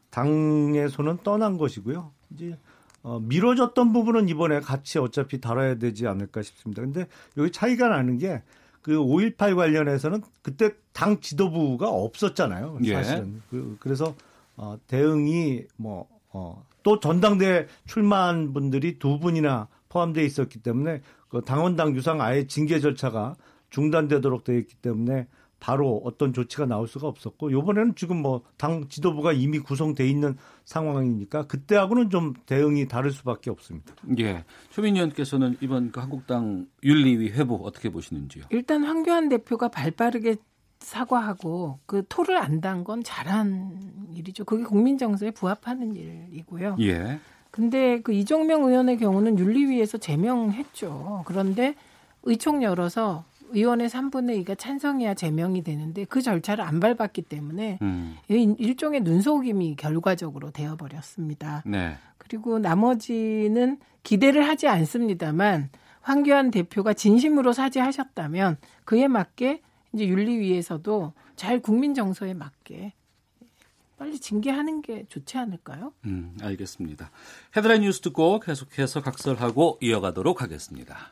당의 손은 떠난 것이고요. 이제 어, 미뤄졌던 부분은 이번에 같이 어차피 다뤄야 되지 않을까 싶습니다. 근데 여기 차이가 나는 게 그 5.18 관련해서는 그때 당 지도부가 없었잖아요. 예. 사실은. 예. 그, 래서 어, 대응이 뭐, 어, 또 전당대 출마한 분들이 두 분이나 포함되어 있었기 때문에 그 당원당 유상 아예 징계 절차가 중단되도록 되어 있기 때문에 바로 어떤 조치가 나올 수가 없었고 요번에는 지금 뭐 당 지도부가 이미 구성돼 있는 상황이니까 그때하고는 좀 대응이 다를 수밖에 없습니다. 예. 최민 의원께서는 이번 그 한국당 윤리위 회복 어떻게 보시는지요? 일단 황교안 대표가 발빠르게 사과하고 그 토를 안 단 건 잘한 일이죠. 그게 국민 정서에 부합하는 일이고요. 예. 근데 그 이종명 의원의 경우는 윤리위에서 제명했죠. 그런데 의총 열어서 의원의 3분의 2가 찬성해야 제명이 되는데 그 절차를 안 밟았기 때문에 음. 일종의 눈속임이 결과적으로 되어버렸습니다. 네. 그리고 나머지는 기대를 하지 않습니다만 황교안 대표가 진심으로 사죄하셨다면 그에 맞게 이제 윤리위에서도 잘 국민 정서에 맞게 빨리 징계하는 게 좋지 않을까요? 음, 알겠습니다. 헤드라인 뉴스 듣고 계속해서 각설하고 이어가도록 하겠습니다.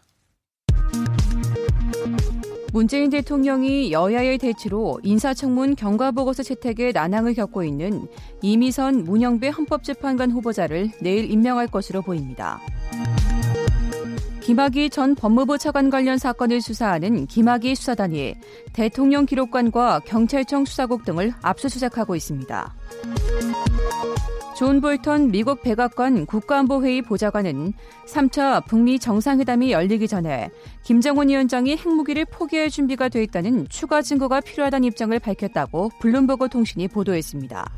문재인 대통령이 여야의 대치로 인사청문 경과보고서 채택에 난항을 겪고 있는 이미선 문영배 헌법재판관 후보자를 내일 임명할 것으로 보입니다. 김학의 전 법무부 차관 관련 사건을 수사하는 김학의 수사단이 대통령 기록관과 경찰청 수사국 등을 압수수색하고 있습니다. 존 볼턴 미국 백악관 국가안보회의 보좌관은 3차 북미 정상회담이 열리기 전에 김정은 위원장이 핵무기를 포기할 준비가 돼 있다는 추가 증거가 필요하다는 입장을 밝혔다고 블룸버그 통신이 보도했습니다.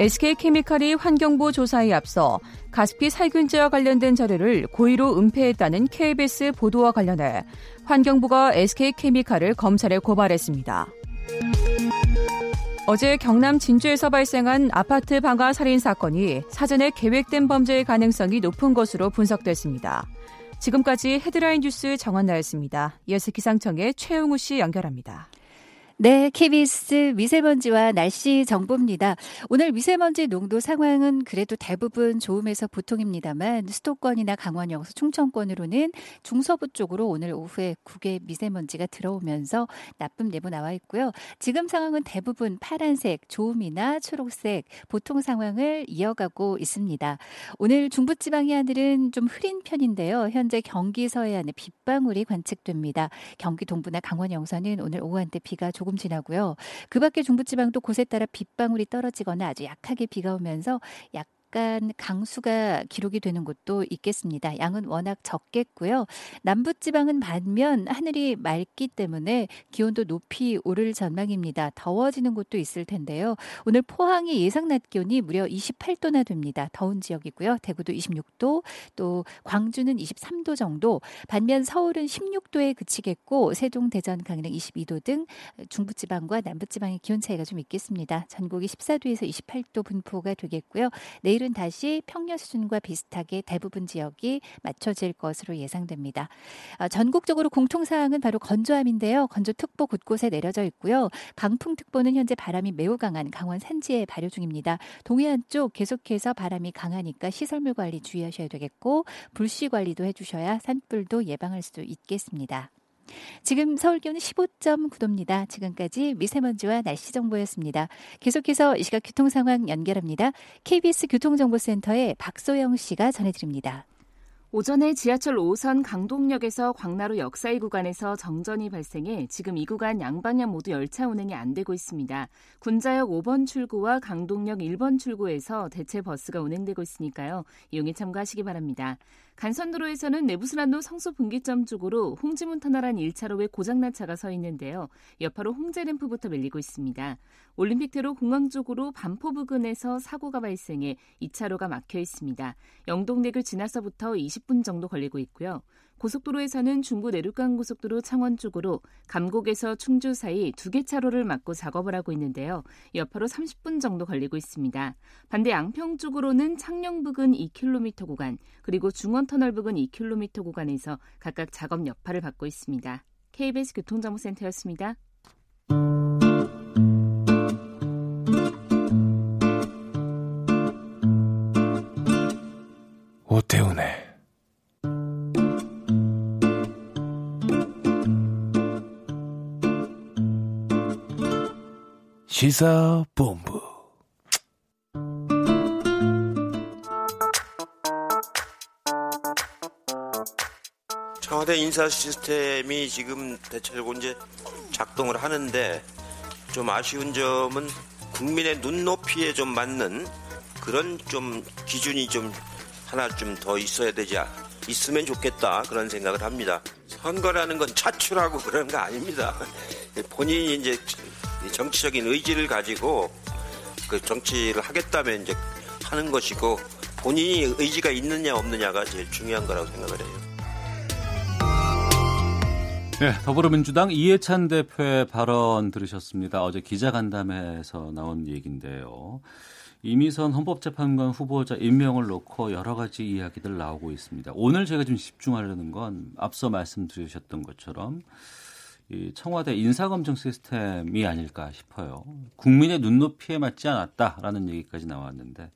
SK케미칼이 환경부 조사에 앞서 가스피 살균제와 관련된 자료를 고의로 은폐했다는 KBS 보도와 관련해 환경부가 SK케미칼을 검찰에 고발했습니다. 어제 경남 진주에서 발생한 아파트 방화 살인 사건이 사전에 계획된 범죄의 가능성이 높은 것으로 분석됐습니다. 지금까지 헤드라인 뉴스 정원나였습니다. 이어서 기상청의 최용우 씨 연결합니다. 네, KBS 미세먼지와 날씨 정보입니다. 오늘 미세먼지 농도 상황은 그래도 대부분 좋음에서 보통입니다만 수도권이나 강원 영서 충청권으로는 중서부 쪽으로 오늘 오후에 국외 미세먼지가 들어오면서 나쁨 내부 나와 있고요. 지금 상황은 대부분 파란색, 좋음이나 초록색 보통 상황을 이어가고 있습니다. 오늘 중부 지방의 하늘은 좀 흐린 편인데요. 현재 경기 서해안에 빗방울이 관측됩니다. 경기 동부나 강원 영서는 오늘 오후 한때 비가 조금 조금 지나고요. 그 밖에 중부지방도 곳에 따라 빗방울이 떨어지거나 아주 약하게 비가 오면서 약 약간 강수가 기록이 되는 곳도 있겠습니다. 양은 워낙 적겠고요. 남부지방은 반면 하늘이 맑기 때문에 기온도 높이 오를 전망입니다. 더워지는 곳도 있을 텐데요. 오늘 포항의 예상 낮 기온이 무려 28도나 됩니다. 더운 지역이고요. 대구도 26도, 또 광주는 23도 정도, 반면 서울은 16도에 그치겠고 세종, 대전, 강릉 22도 등 중부지방과 남부지방의 기온 차이가 좀 있겠습니다. 전국이 14도에서 28도 분포가 되겠고요. 내일은 내일은 다시 평년 수준과 비슷하게 대부분 지역이 맞춰질 것으로 예상됩니다. 아, 전국적으로 공통사항은 바로 건조함인데요. 건조특보 곳곳에 내려져 있고요. 강풍특보는 현재 바람이 매우 강한 강원 산지에 발효 중입니다. 동해안 쪽 계속해서 바람이 강하니까 시설물 관리 주의하셔야 되겠고 불씨 관리도 해주셔야 산불도 예방할 수 있겠습니다. 지금 서울 기온은 15.9도입니다. 지금까지 미세먼지와 날씨 정보였습니다. 계속해서 이 시각 교통 상황 연결합니다. KBS 교통정보센터의 박소영 씨가 전해드립니다. 오전에 지하철 5선 강동역에서 광나루 역 사이 구간에서 정전이 발생해 지금 이 구간 양방향 모두 열차 운행이 안 되고 있습니다. 군자역 5번 출구와 강동역 1번 출구에서 대체 버스가 운행되고 있으니까요. 이용에 참고하시기 바랍니다. 간선도로에서는 내부순환로 성수 분기점 쪽으로 홍지문 터널 안 1차로에 고장난 차가 서 있는데요. 여파로 홍제램프부터 밀리고 있습니다. 올림픽대로 공항 쪽으로 반포 부근에서 사고가 발생해 2차로가 막혀 있습니다. 영동대교 지나서부터 20분 정도 걸리고 있고요. 고속도로에서는 중부 내륙간 고속도로 창원 쪽으로 감곡에서 충주 사이 두 개 차로를 막고 작업을 하고 있는데요. 여파로 30분 정도 걸리고 있습니다. 반대 양평 쪽으로는 창녕 부근 2km 구간 그리고 중원터널 부근 2km 구간에서 각각 작업 여파를 받고 있습니다. KBS 교통정보센터였습니다. 오태훈의 시사본부 청와대 인사 시스템이 지금 대체적으로 이제 작동을 하는데 좀 아쉬운 점은 국민의 눈높이에 좀 맞는 그런 좀 기준이 좀 하나 좀 더 있어야 되지 있으면 좋겠다 그런 생각을 합니다. 선거라는 건 차출하고 그런 거 아닙니다. <laughs> 본인이 이제 정치적인 의지를 가지고 그 정치를 하겠다면 이제 하는 것이고 본인이 의지가 있느냐 없느냐가 제일 중요한 거라고 생각을 해요. 네, 더불어민주당 이해찬 대표의 발언 들으셨습니다. 어제 기자간담회에서 나온 얘기인데요. 이미선 헌법재판관 후보자 임명을 놓고 여러 가지 이야기들 나오고 있습니다. 오늘 제가 좀 집중하려는 건 앞서 말씀드리셨던 것처럼 이 청와대 인사검증 시스템이 아닐까 싶어요. 국민의 눈높이에 맞지 않았다라는 얘기까지 나왔는데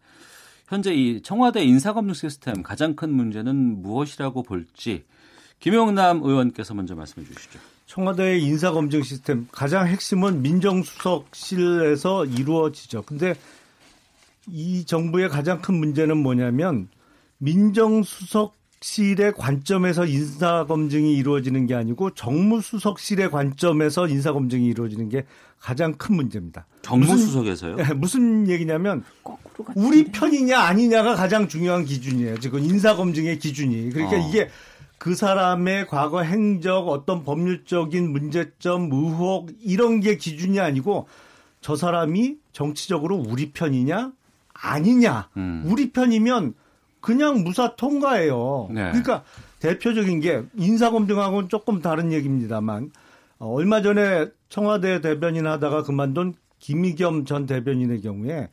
현재 이 청와대 인사검증 시스템 가장 큰 문제는 무엇이라고 볼지 김용남 의원께서 먼저 말씀해 주시죠. 청와대 인사검증 시스템 가장 핵심은 민정수석실에서 이루어지죠. 근데 이 정부의 가장 큰 문제는 뭐냐면 민정수석 실의 관점에서 인사 검증이 이루어지는 게 아니고 정무수석실의 관점에서 인사 검증이 이루어지는 게 가장 큰 문제입니다. 정무수석에서요? 무슨, 네, 무슨 얘기냐면 우리 편이냐 아니냐가 가장 중요한 기준이에요. 지금 인사 검증의 기준이. 그러니까 어. 이게 그 사람의 과거 행적, 어떤 법률적인 문제점, 의혹 이런 게 기준이 아니고 저 사람이 정치적으로 우리 편이냐 아니냐. 음. 우리 편이면 그냥 무사 통과예요. 네. 그러니까 대표적인 게 인사검증하고는 조금 다른 얘기입니다만 어, 얼마 전에 청와대 대변인 하다가 그만둔 김희겸 전 대변인의 경우에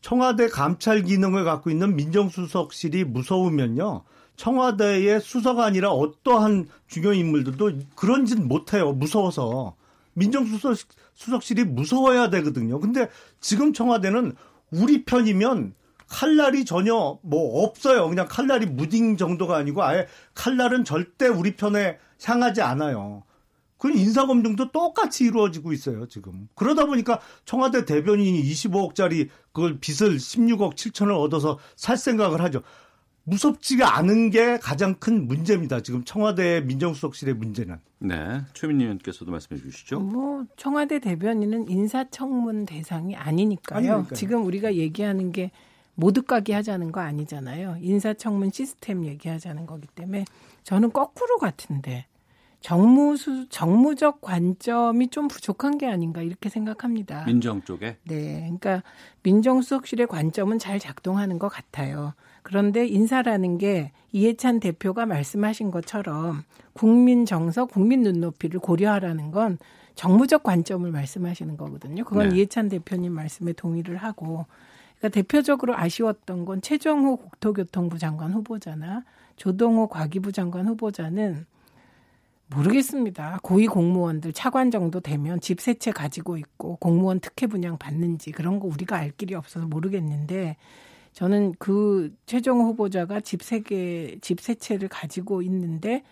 청와대 감찰 기능을 갖고 있는 민정수석실이 무서우면요. 청와대의 수사가 아니라 어떠한 중요 인물들도 그런 짓 못해요. 무서워서. 민정수석실이 무서워야 되거든요. 근데 지금 청와대는 우리 편이면 칼날이 전혀 뭐 없어요. 그냥 칼날이 무딩 정도가 아니고 아예 칼날은 절대 우리 편에 향하지 않아요. 그 인사검증도 똑같이 이루어지고 있어요, 지금. 그러다 보니까 청와대 대변인이 25억짜리 그걸 빚을 16억 7천을 얻어서 살 생각을 하죠. 무섭지가 않은 게 가장 큰 문제입니다. 지금 청와대 민정수석실의 문제는. 네. 최민희 의원께서도 말씀해 주시죠. 뭐 청와대 대변인은 인사청문 대상이 아니니까요. 아니니까요. 지금 우리가 얘기하는 게 모두 까기 하자는 거 아니잖아요. 인사청문 시스템 얘기하자는 거기 때문에 저는 거꾸로 같은데 정무수 정무적 관점이 좀 부족한 게 아닌가 이렇게 생각합니다. 민정 쪽에? 네. 그러니까 민정수석실의 관점은 잘 작동하는 것 같아요. 그런데 인사라는 게 이해찬 대표가 말씀하신 것처럼 국민 정서, 국민 눈높이를 고려하라는 건 정무적 관점을 말씀하시는 거거든요. 그건 네. 이해찬 대표님 말씀에 동의를 하고 그러니까 대표적으로 아쉬웠던 건 최정호 국토교통부 장관 후보자나 조동호 과기부 장관 후보자는 모르겠습니다. 고위 공무원들 차관 정도 되면 집 세 채 가지고 있고 공무원 특혜 분양 받는지 그런 거 우리가 알 길이 없어서 모르겠는데 저는 그 최종 후보자가 집 세 개, 집 세 채를 가지고 있는데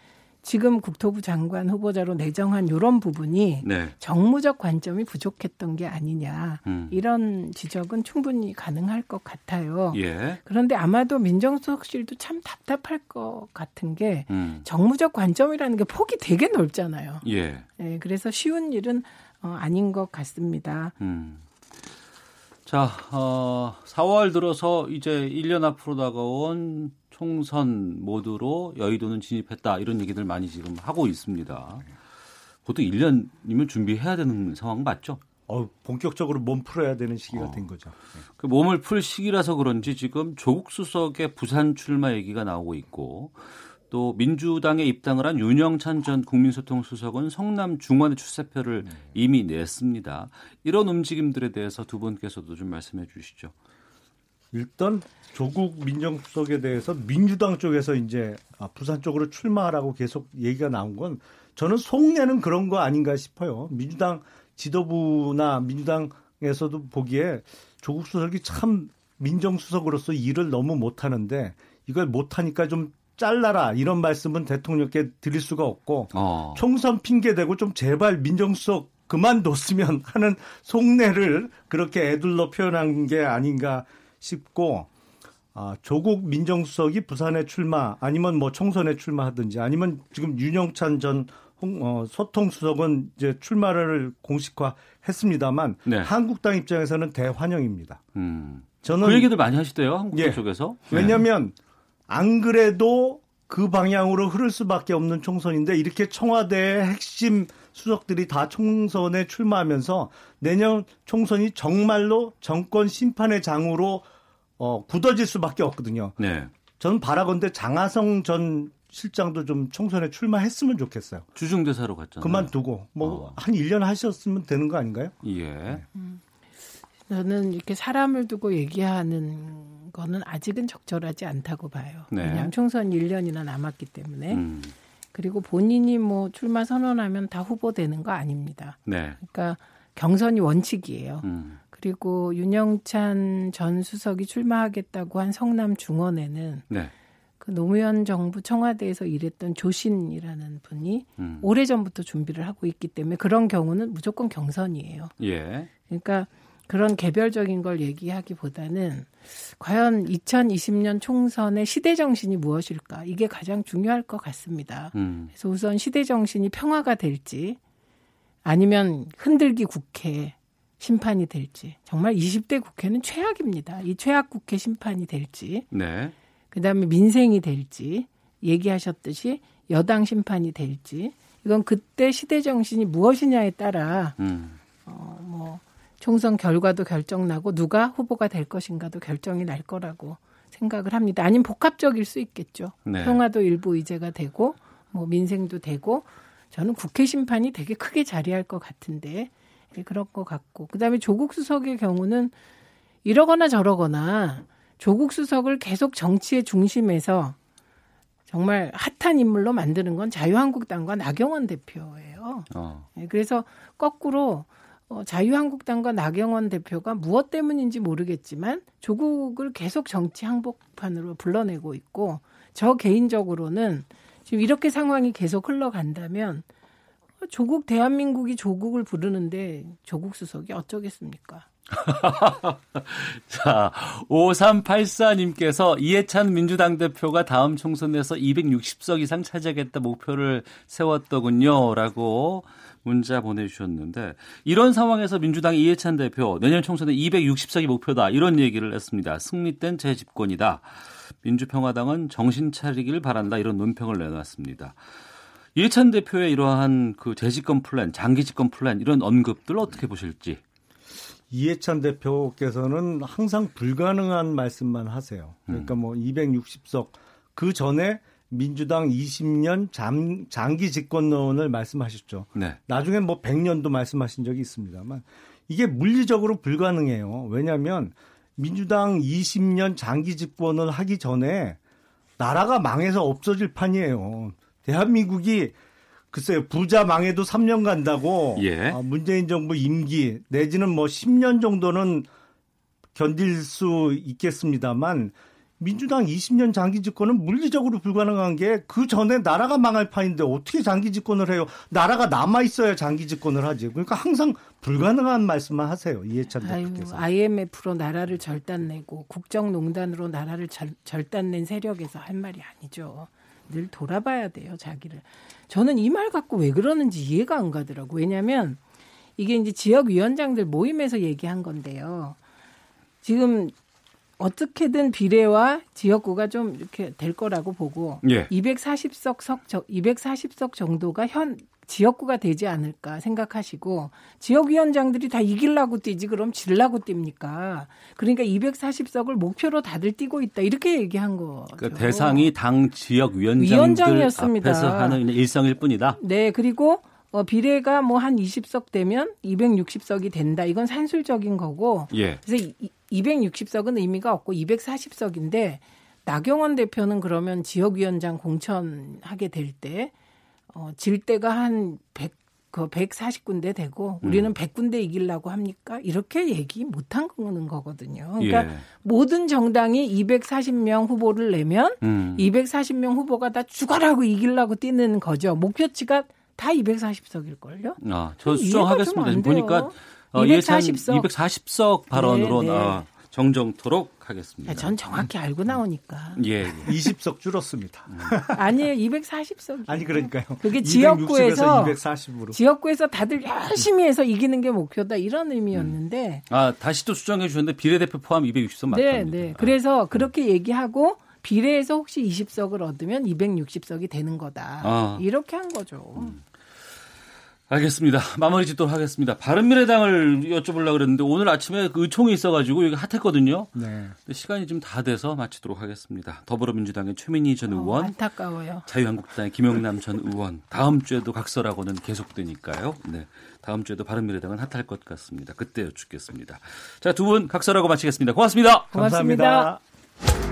지금 국토부 장관 후보자로 내정한 이런 부분이 네. 정무적 관점이 부족했던 게 아니냐 음. 이런 지적은 충분히 가능할 것 같아요. 예. 그런데 아마도 민정수석실도 참 답답할 것 같은 게 음. 정무적 관점이라는 게 폭이 되게 넓잖아요. 예. 네, 그래서 쉬운 일은 어, 아닌 것 같습니다. 음. 자, 어, 4월 들어서 이제 1년 앞으로 다가온 총선 모드로 여의도는 진입했다. 이런 얘기들 많이 지금 하고 있습니다. 보통 1년이면 준비해야 되는 상황 맞죠? 어, 본격적으로 몸 풀어야 되는 시기가 어. 된 거죠. 네. 그 몸을 풀 시기라서 그런지 지금 조국 수석의 부산 출마 얘기가 나오고 있고 또 민주당에 입당을 한 윤영찬 전 국민소통수석은 성남 중원의 출사표를 네. 이미 냈습니다. 이런 움직임들에 대해서 두 분께서도 좀 말씀해 주시죠. 일단 조국 민정수석에 대해서 민주당 쪽에서 이제 아, 부산 쪽으로 출마하라고 계속 얘기가 나온 건 저는 속내는 그런 거 아닌가 싶어요. 민주당 지도부나 민주당에서도 보기에 조국 수석이 참 민정수석으로서 일을 너무 못하는데 이걸 못하니까 좀 잘라라 이런 말씀은 대통령께 드릴 수가 없고 어. 총선 핑계 대고 좀 제발 민정수석 그만뒀으면 하는 속내를 그렇게 애둘러 표현한 게 아닌가 싶고 아, 조국 민정수석이 부산에 출마 아니면 뭐 총선에 출마하든지 아니면 지금 윤영찬 전 어, 소통 수석은 이제 출마를 공식화했습니다만 네. 한국당 입장에서는 대환영입니다. 음. 저는 그 얘기들 많이 하시대요 한국당 예. 쪽에서. 왜냐하면 안 그래도 그 방향으로 흐를 수밖에 없는 총선인데 이렇게 청와대의 핵심 수석들이 다 총선에 출마하면서 내년 총선이 정말로 정권 심판의 장으로 어, 굳어질 수밖에 없거든요. 네. 저는 바라건대 장하성 전 실장도 좀 총선에 출마했으면 좋겠어요. 주중대사로 갔잖아요. 그만두고 뭐한 어. 1년 하셨으면 되는 거 아닌가요? 예. 네. 음. 저는 이렇게 사람을 두고 얘기하는 거는 아직은 적절하지 않다고 봐요. 네. 왜냐하면 총선 1년이나 남았기 때문에. 음. 그리고 본인이 뭐 출마 선언하면 다 후보 되는 거 아닙니다. 네. 그러니까 경선이 원칙이에요. 음. 그리고 윤영찬 전 수석이 출마하겠다고 한 성남 중원에는 네. 그 노무현 정부 청와대에서 일했던 조신이라는 분이 음. 오래 전부터 준비를 하고 있기 때문에 그런 경우는 무조건 경선이에요. 예. 그러니까 그런 개별적인 걸 얘기하기보다는 과연 2020년 총선의 시대 정신이 무엇일까 이게 가장 중요할 것 같습니다. 음. 그래서 우선 시대 정신이 평화가 될지 아니면 흔들기 국회 심판이 될지 정말 20대 국회는 최악입니다. 이 최악 국회 심판이 될지 네. 그다음에 민생이 될지 얘기하셨듯이 여당 심판이 될지 이건 그때 시대 정신이 무엇이냐에 따라 음. 어 뭐 총선 결과도 결정나고 누가 후보가 될 것인가도 결정이 날 거라고 생각을 합니다. 아니면 복합적일 수 있겠죠. 네. 평화도 일부 의제가 되고 뭐 민생도 되고 저는 국회 심판이 되게 크게 자리할 것 같은데 예, 그럴 것 같고 그다음에 조국 수석의 경우는 이러거나 저러거나 조국 수석을 계속 정치의 중심에서 정말 핫한 인물로 만드는 건 자유한국당과 나경원 대표예요. 어. 네, 그래서 거꾸로 어, 자유한국당과 나경원 대표가 무엇 때문인지 모르겠지만 조국을 계속 정치 항복판으로 불러내고 있고 저 개인적으로는 지금 이렇게 상황이 계속 흘러간다면 조국 대한민국이 조국을 부르는데 조국 수석이 어쩌겠습니까? <laughs> 자, 5384님께서 이해찬 민주당 대표가 다음 총선에서 260석 이상 차지하겠다 목표를 세웠더군요. 라고 문자 보내주셨는데, 이런 상황에서 민주당 이해찬 대표 내년 총선에 260석이 목표다. 이런 얘기를 했습니다. 승리된 제 집권이다. 민주평화당은 정신 차리길 바란다. 이런 논평을 내놨습니다. 이해찬 대표의 이러한 그 재집권 플랜, 장기 집권 플랜 이런 언급들 어떻게 보실지. 이해찬 대표께서는 항상 불가능한 말씀만 하세요. 그러니까 뭐 260석 그 전에 민주당 20년 장, 장기 집권론을 말씀하셨죠. 네. 나중에 뭐 100년도 말씀하신 적이 있습니다만 이게 물리적으로 불가능해요. 왜냐하면 민주당 20년 장기 집권을 하기 전에 나라가 망해서 없어질 판이에요. 대한민국이 글쎄요 부자 망해도 3년 간다고 예. 어, 문재인 정부 임기 내지는 뭐 10년 정도는 견딜 수 있겠습니다만 민주당 20년 장기 집권은 물리적으로 불가능한 게 그 전에 나라가 망할 판인데 어떻게 장기 집권을 해요? 나라가 남아 있어야 장기 집권을 하지. 그러니까 항상 불가능한 말씀만 하세요. 이해찬 대표께서. IMF로 나라를 절단내고 국정농단으로 나라를 절, 절단낸 세력에서 할 말이 아니죠. 늘 돌아봐야 돼요, 자기를. 저는 이 말 갖고 왜 그러는지 이해가 안 가더라고. 왜냐면 이게 이제 지역 위원장들 모임에서 얘기한 건데요. 지금 어떻게든 비례와 지역구가 좀 이렇게 될 거라고 보고 예. 240석 석 240석 정도가 현 지역구가 되지 않을까 생각하시고 지역위원장들이 다 이길라고 뛰지 그럼 질라고 뜁니까? 그러니까 240석을 목표로 다들 뛰고 있다 이렇게 얘기한 거. 그러니까 대상이 당 지역위원장들 앞에서 하는 일성일 뿐이다. 네 그리고 어, 비례가 뭐 한 20석 되면 260석이 된다. 이건 산술적인 거고. 예. 그래서 260석은 의미가 없고 240석인데 나경원 대표는 그러면 지역위원장 공천하게 될 때 어, 질 때가 한 100, 그 140군데 되고 우리는 음. 100군데 이기려고 합니까? 이렇게 얘기 못한 거는 거거든요. 그러니까 예. 모든 정당이 240명 후보를 내면 음. 240명 후보가 다 죽어라고 이기려고 뛰는 거죠. 목표치가 다 240석일걸요? 아, 저 수정하겠습니다. 보니까 어, 240석. 240석 발언으로 네, 네. 어, 정정토록 하겠습니다. 하겠습니다. 전 정확히 알고 나오니까. 예. <laughs> 20석 줄었습니다. 음. 아니에요. 240석. 아니 그러니까요. 그게 지역구에서 240으로. 지역구에서 다들 열심히 해서 이기는 게 목표다 이런 의미였는데. 음. 아 다시 또 수정해 주셨는데 비례대표 포함 260석 맞다. 네, 네. 그래서 그렇게 얘기하고 비례에서 혹시 20석을 얻으면 260석이 되는 거다. 아. 이렇게 한 거죠. 음. 알겠습니다. 마무리 짓도록 하겠습니다. 바른미래당을 여쭤보려고 그랬는데 오늘 아침에 그 의총이 있어가지고 이게 핫했거든요. 네. 시간이 좀 다 돼서 마치도록 하겠습니다. 더불어민주당의 최민희 전 의원, 어, 안타까워요. 자유한국당의 김영남 전 의원, 다음 주에도 각설하고는 계속되니까요. 네, 다음 주에도 바른미래당은 핫할 것 같습니다. 그때 여쭙겠습니다. 자, 두 분 각설하고 마치겠습니다. 고맙습니다. 고맙습니다. 감사합니다.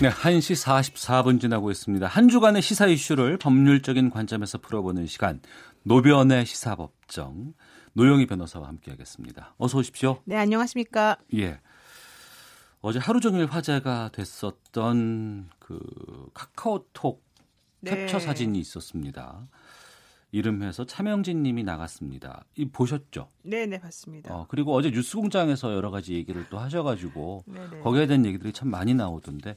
네, 1시 44분 지나고 있습니다. 한 주간의 시사 이슈를 법률적인 관점에서 풀어보는 시간, 노변의 시사법정, 노영희 변호사와 함께하겠습니다. 어서 오십시오. 네, 안녕하십니까. 예. 어제 하루 종일 화제가 됐었던 그 카카오톡 네. 캡처 사진이 있었습니다. 이름해서 차명진 님이 나갔습니다. 이 보셨죠? 네, 네, 봤습니다. 어, 그리고 어제 뉴스 공장에서 여러 가지 얘기를 또 하셔 가지고 네네. 거기에 대한 얘기들이 참 많이 나오던데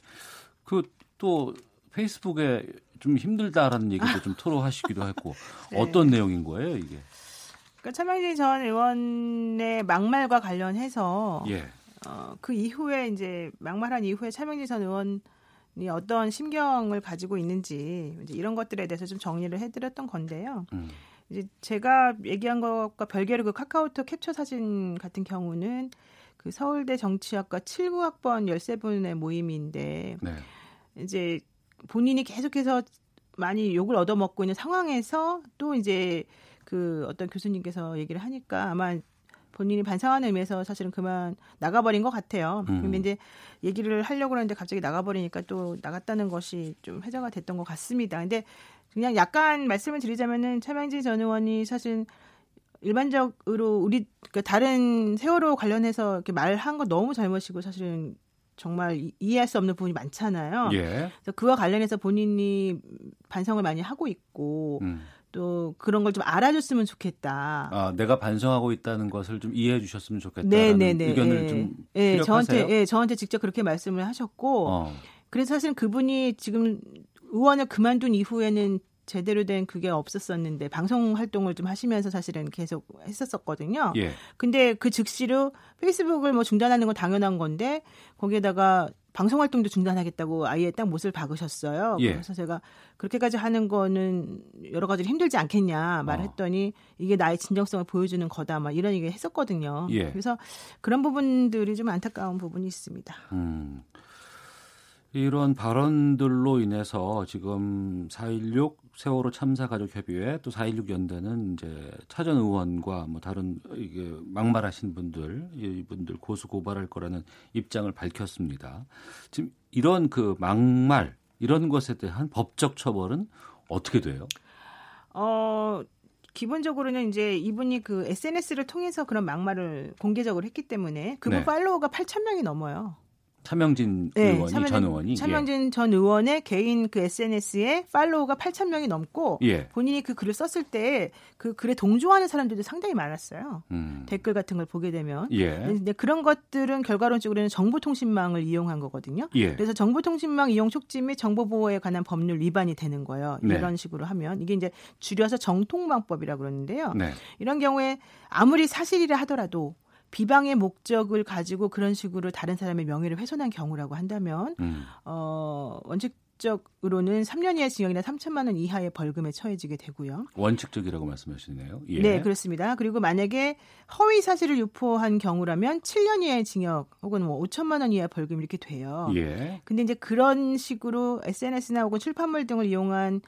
그 또 페이스북에 좀 힘들다라는 얘기도 좀 토로하시기도 했고 <laughs> 네. 어떤 내용인 거예요, 이게? 그러니까 차명진 전 의원의 막말과 관련해서 예. 어, 그 이후에 이제 막말한 이후에 차명진 전 의원 이 어떤 심경을 가지고 있는지 이제 이런 것들에 대해서 좀 정리를 해드렸던 건데요. 음. 이제 제가 얘기한 것과 별개로 그 카카오톡 캡처 사진 같은 경우는 그 서울대 정치학과 79학번 13분의 모임인데 네. 이제 본인이 계속해서 많이 욕을 얻어먹고 있는 상황에서 또 이제 그 어떤 교수님께서 얘기를 하니까 아마 본인이 반성하는 의미에서 사실은 그만 나가버린 것 같아요. 음. 근데 이제 얘기를 하려고 하는데 갑자기 나가버리니까 또 나갔다는 것이 좀 회자가 됐던 것 같습니다. 근데 그냥 약간 말씀을 드리자면은 차명진 전 의원이 사실 일반적으로 우리 그러니까 다른 세월호 관련해서 이렇게 말한 거 너무 잘못이고 사실은 정말 이해할 수 없는 부분이 많잖아요. 예. 그래서 그와 관련해서 본인이 반성을 많이 하고 있고 음. 또 그런 걸 좀 알아줬으면 좋겠다. 아, 내가 반성하고 있다는 것을 좀 이해해 주셨으면 좋겠다. 네네네. 의견을 예. 좀 예, 저한테 예, 저한테 직접 그렇게 말씀을 하셨고 어. 그래서 사실 그분이 지금 의원을 그만둔 이후에는 제대로 된 그게 없었었는데 방송 활동을 좀 하시면서 사실은 계속 했었었거든요. 예. 근데 그 즉시로 페이스북을 뭐 중단하는 건 당연한 건데 거기에다가 방송 활동도 중단하겠다고 아예 딱 못을 박으셨어요. 예. 그래서 제가 그렇게까지 하는 거는 여러 가지로 힘들지 않겠냐 말했더니 어. 이게 나의 진정성을 보여주는 거다 막 이런 얘기 했었거든요. 예. 그래서 그런 부분들이 좀 안타까운 부분이 있습니다. 음. 이런 발언들로 인해서 지금 4.16 세월호 참사 가족 협의회 또 4.16 연대는 이제 차전 의원과 뭐 다른 이게 막말하신 분들 이분들 고수 고발할 거라는 입장을 밝혔습니다. 지금 이런 그 막말 이런 것에 대한 법적 처벌은 어떻게 돼요? 어 기본적으로는 이제 이분이 그 SNS를 통해서 그런 막말을 공개적으로 했기 때문에 그분 네. 팔로워가 8천 명이 넘어요. 차명진 네, 의원이 차명진, 전 의원이 차명진 예. 전 의원의 개인 그 SNS에 팔로워가 8천 명이 넘고 예. 본인이 그 글을 썼을 때 그 글에 동조하는 사람들도 상당히 많았어요. 음. 댓글 같은 걸 보게 되면. 예. 근데 그런 것들은 결과론적으로는 정보통신망을 이용한 거거든요. 예. 그래서 정보통신망 이용 촉진 및 정보 보호에 관한 법률 위반이 되는 거예요. 네. 이런 식으로 하면 이게 이제 줄여서 정통망법이라고 그러는데요. 네. 이런 경우에 아무리 사실이라 하더라도 비방의 목적을 가지고 그런 식으로 다른 사람의 명예를 훼손한 경우라고 한다면 음. 어 원칙적으로는 3년 이하의 징역이나 3천만 원 이하의 벌금에 처해지게 되고요. 원칙적이라고 말씀하시네요. 예. 네, 그렇습니다. 그리고 만약에 허위 사실을 유포한 경우라면 7년 이하의 징역 혹은 뭐 5천만 원 이하의 벌금 이렇게 돼요. 예. 근데 이제 그런 식으로 SNS나 혹은 출판물 등을 이용한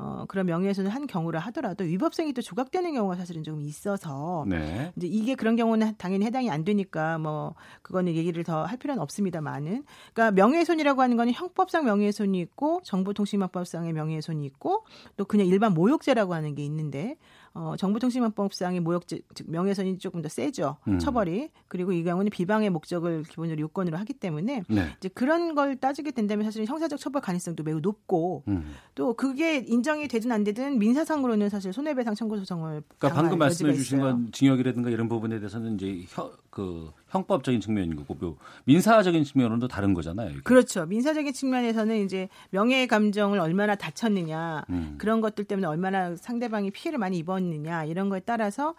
어, 그런 명예훼손을 한 경우라 하더라도 위법성이 또 조각되는 경우가 사실은 좀 있어서 네. 이제 이게 그런 경우는 당연히 해당이 안 되니까 뭐 그거는 얘기를 더 할 필요는 없습니다만은 그러니까 명예훼손이라고 하는 거는 형법상 명예훼손이 있고 정보통신망법상의 명예훼손이 있고 또 그냥 일반 모욕죄라고 하는 게 있는데 어, 정보통신망법상의 모욕죄, 즉 명예훼손이 조금 더 세죠. 음. 처벌이. 그리고 이 경우는 비방의 목적을 기본적으로 요건으로 하기 때문에 네. 이제 그런 걸 따지게 된다면 사실 형사적 처벌 가능성도 매우 높고 음. 또 그게 인정이 되든 안 되든 민사상으로는 사실 손해배상 청구 소송을 그러니까 방금 말씀해 주신 건 징역이라든가 이런 부분에 대해서는 이제 혀, 그 형법적인 측면인 거고 뭐 민사적인 측면으로도 다른 거잖아요. 이게. 그렇죠. 민사적인 측면에서는 이제 명예의 감정을 얼마나 다쳤느냐 음. 그런 것들 때문에 얼마나 상대방이 피해를 많이 입었느냐 이런 거에 따라서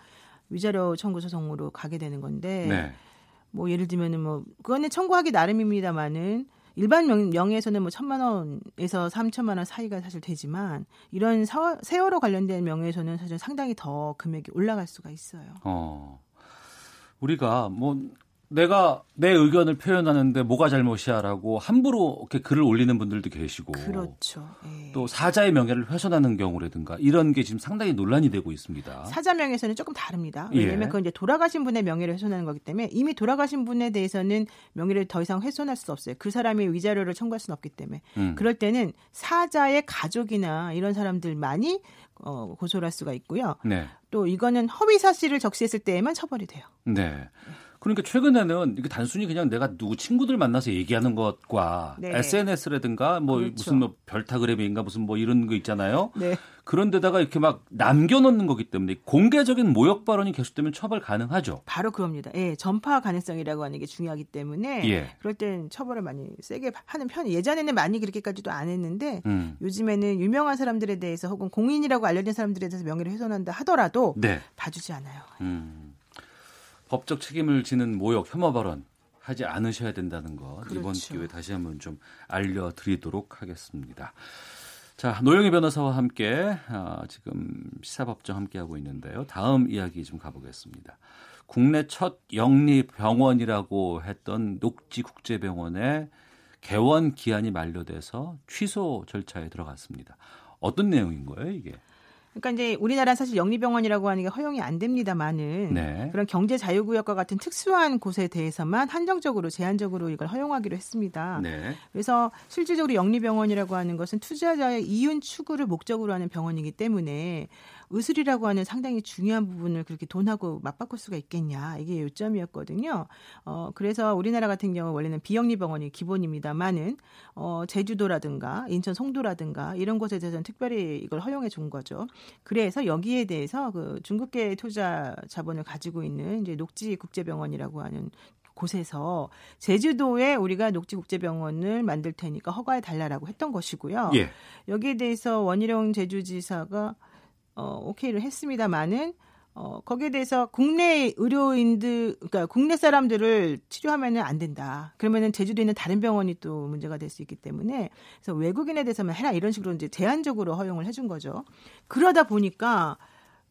위자료 청구 소송으로 가게 되는 건데 네. 뭐 예를 들면은 뭐 그거는 청구하기 나름입니다만은 일반 명, 명예에서는 뭐 천만 원에서 삼천만 원 사이가 사실 되지만 이런 사, 세월호 관련된 명예에서는 사실 상당히 더 금액이 올라갈 수가 있어요. 어. 우리가 뭐 내가 내 의견을 표현하는데 뭐가 잘못이야라고 함부로 이렇게 글을 올리는 분들도 계시고 그렇죠. 예. 또 사자의 명예를 훼손하는 경우라든가 이런 게 지금 상당히 논란이 되고 있습니다. 사자 명예에서는 조금 다릅니다. 왜냐하면 예. 그건 이제 돌아가신 분의 명예를 훼손하는 거기 때문에 이미 돌아가신 분에 대해서는 명예를 더 이상 훼손할 수 없어요. 그 사람이 위자료를 청구할 수는 없기 때문에 음. 그럴 때는 사자의 가족이나 이런 사람들만이 어, 고소를 할 수가 있고요. 네. 또 이거는 허위 사실을 적시했을 때에만 처벌이 돼요. 네. 그러니까 최근에는 이게 단순히 그냥 내가 누구 친구들 만나서 얘기하는 것과 네. SNS라든가 뭐 그렇죠. 무슨 뭐 별타그램인가 무슨 뭐 이런 거 있잖아요. 네. 그런 데다가 이렇게 막 남겨놓는 거기 때문에 공개적인 모욕 발언이 계속되면 처벌 가능하죠. 바로 그겁니다. 예, 전파 가능성이라고 하는 게 중요하기 때문에 예. 그럴 땐 처벌을 많이 세게 하는 편이 예전에는 많이 그렇게까지도 안 했는데 음. 요즘에는 유명한 사람들에 대해서 혹은 공인이라고 알려진 사람들에 대해서 명예를 훼손한다 하더라도 네. 봐주지 않아요. 음. 법적 책임을 지는 모욕, 혐오 발언 하지 않으셔야 된다는 것 그렇죠. 이번 기회에 다시 한번 좀 알려드리도록 하겠습니다. 자, 노영희 변호사와 함께 어, 지금 시사법정 함께하고 있는데요. 다음 이야기 좀 가보겠습니다. 국내 첫 영리병원이라고 했던 녹지국제병원의 개원 기한이 만료돼서 취소 절차에 들어갔습니다. 어떤 내용인 거예요, 이게? 그러니까 이제 우리나라는 사실 영리병원이라고 하는 게 허용이 안 됩니다만은 네. 그런 경제 자유구역과 같은 특수한 곳에 대해서만 한정적으로 제한적으로 이걸 허용하기로 했습니다. 네. 그래서 실질적으로 영리병원이라고 하는 것은 투자자의 이윤 추구를 목적으로 하는 병원이기 때문에 의술이라고 하는 상당히 중요한 부분을 그렇게 돈하고 맞바꿀 수가 있겠냐 이게 요점이었거든요. 어 그래서 우리나라 같은 경우 원래는 비영리 병원이 기본입니다만은 어 제주도라든가 인천 송도라든가 이런 곳에 대해서는 특별히 이걸 허용해 준 거죠. 그래서 여기에 대해서 그 중국계 투자 자본을 가지고 있는 이제 녹지 국제병원이라고 하는 곳에서 제주도에 우리가 녹지국제병원을 만들 테니까 허가해 달라라고 했던 것이고요. 예. 여기에 대해서 원희룡 제주지사가 어, 오케이를 했습니다만은 어, 거기에 대해서 국내 의료인들, 그러니까 국내 사람들을 치료하면은 안 된다. 그러면은 제주도에 있는 다른 병원이 또 문제가 될 수 있기 때문에 그래서 외국인에 대해서만 해라 이런 식으로 이제 제한적으로 허용을 해준 거죠. 그러다 보니까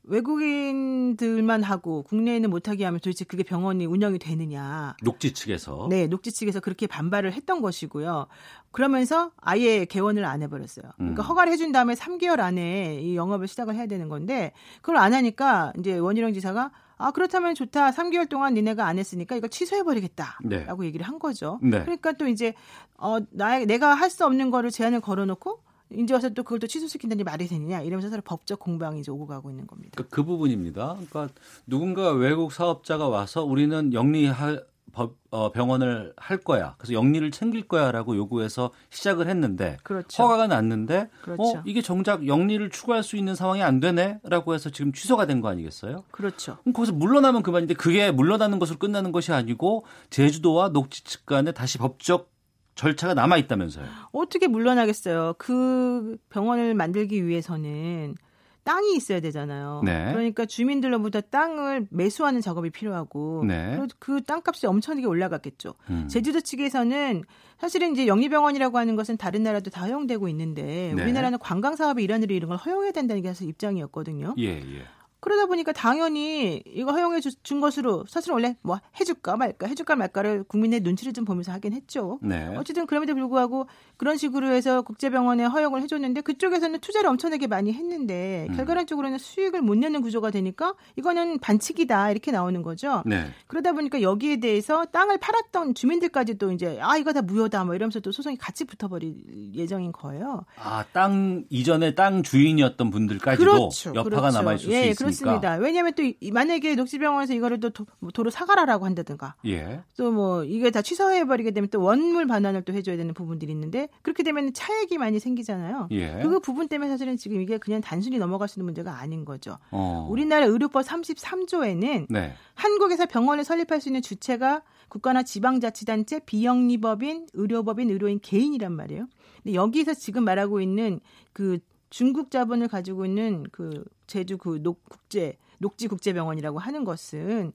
외국인들만 하고 국내에는 못하게 하면 도대체 그게 병원이 운영이 되느냐. 녹지 측에서. 네, 녹지 측에서 그렇게 반발을 했던 것이고요. 그러면서 아예 개원을 안 해버렸어요. 그러니까 음. 허가를 해준 다음에 3개월 안에 이 영업을 시작을 해야 되는 건데 그걸 안 하니까 이제 원희룡 지사가 아 그렇다면 좋다. 3개월 동안 니네가 안 했으니까 이거 취소해버리겠다라고 네. 얘기를 한 거죠. 네. 그러니까 또 이제 어 나, 내가 할 수 없는 거를 제한을 걸어놓고 이제 와서 또 그걸 또 취소시킨다니 말이 되느냐 이러면서 서로 법적 공방이 이제 오고 가고 있는 겁니다. 그러니까 그 부분입니다. 그러니까 누군가 외국 사업자가 와서 우리는 영리할 법, 어, 병원을 할 거야. 그래서 영리를 챙길 거야라고 요구해서 시작을 했는데 그렇죠. 허가가 났는데 어, 그렇죠. 어 이게 정작 영리를 추구할 수 있는 상황이 안 되네라고 해서 지금 취소가 된 거 아니겠어요? 그렇죠. 그럼 거기서 물러나면 그만인데 그게 물러나는 것으로 끝나는 것이 아니고 제주도와 녹지 측 간에 다시 법적 절차가 남아 있다면서요. 어떻게 물러나겠어요. 그 병원을 만들기 위해서는 땅이 있어야 되잖아요. 네. 그러니까 주민들로부터 땅을 매수하는 작업이 필요하고 네. 그 땅값이 엄청나게 올라갔겠죠. 음. 제주도 측에서는 사실은 이제 영리병원이라고 하는 것은 다른 나라도 다 허용되고 있는데 네. 우리나라는 관광 사업의 일환으로 이런 걸 허용해야 된다는 게 사실 입장이었거든요. 예, 예. 그러다 보니까 당연히 이거 허용해 준 것으로 사실 원래 뭐 해줄까 말까 해줄까 말까를 국민의 눈치를 좀 보면서 하긴 했죠. 네. 어쨌든 그럼에도 불구하고 그런 식으로 해서 국제병원에 허용을 해줬는데 그쪽에서는 투자를 엄청나게 많이 했는데 음. 결과론적으로는 수익을 못 내는 구조가 되니까 이거는 반칙이다 이렇게 나오는 거죠. 네. 그러다 보니까 여기에 대해서 땅을 팔았던 주민들까지도 이제 아 이거 다 무효다 뭐 이러면서 또 소송이 같이 붙어버릴 예정인 거예요. 아땅 이전에 땅 주인이었던 분들까지도 그렇죠. 여파가 그렇죠. 남아 있을 예, 수 있으니까. 그렇습니다. 왜냐하면 또 만약에 녹지병원에서 이거를 또 도, 뭐로 사가라라고 한다든가, 예. 또뭐 이게 다 취소해버리게 되면 또 원물 반환을 또 해줘야 되는 부분들이 있는데 그렇게 되면 차액이 많이 생기잖아요. 예. 그 부분 때문에 사실은 지금 이게 그냥 단순히 넘어갈 수 있는 문제가 아닌 거죠. 어. 우리나라 의료법 33조에는 네. 한국에서 병원을 설립할 수 있는 주체가 국가나 지방자치단체, 비영리법인, 의료법인, 의료인 개인이란 말이에요. 근데 여기서 지금 말하고 있는 그 중국 자본을 가지고 있는 그 제주 그 녹국제 녹지 국제병원이라고 하는 것은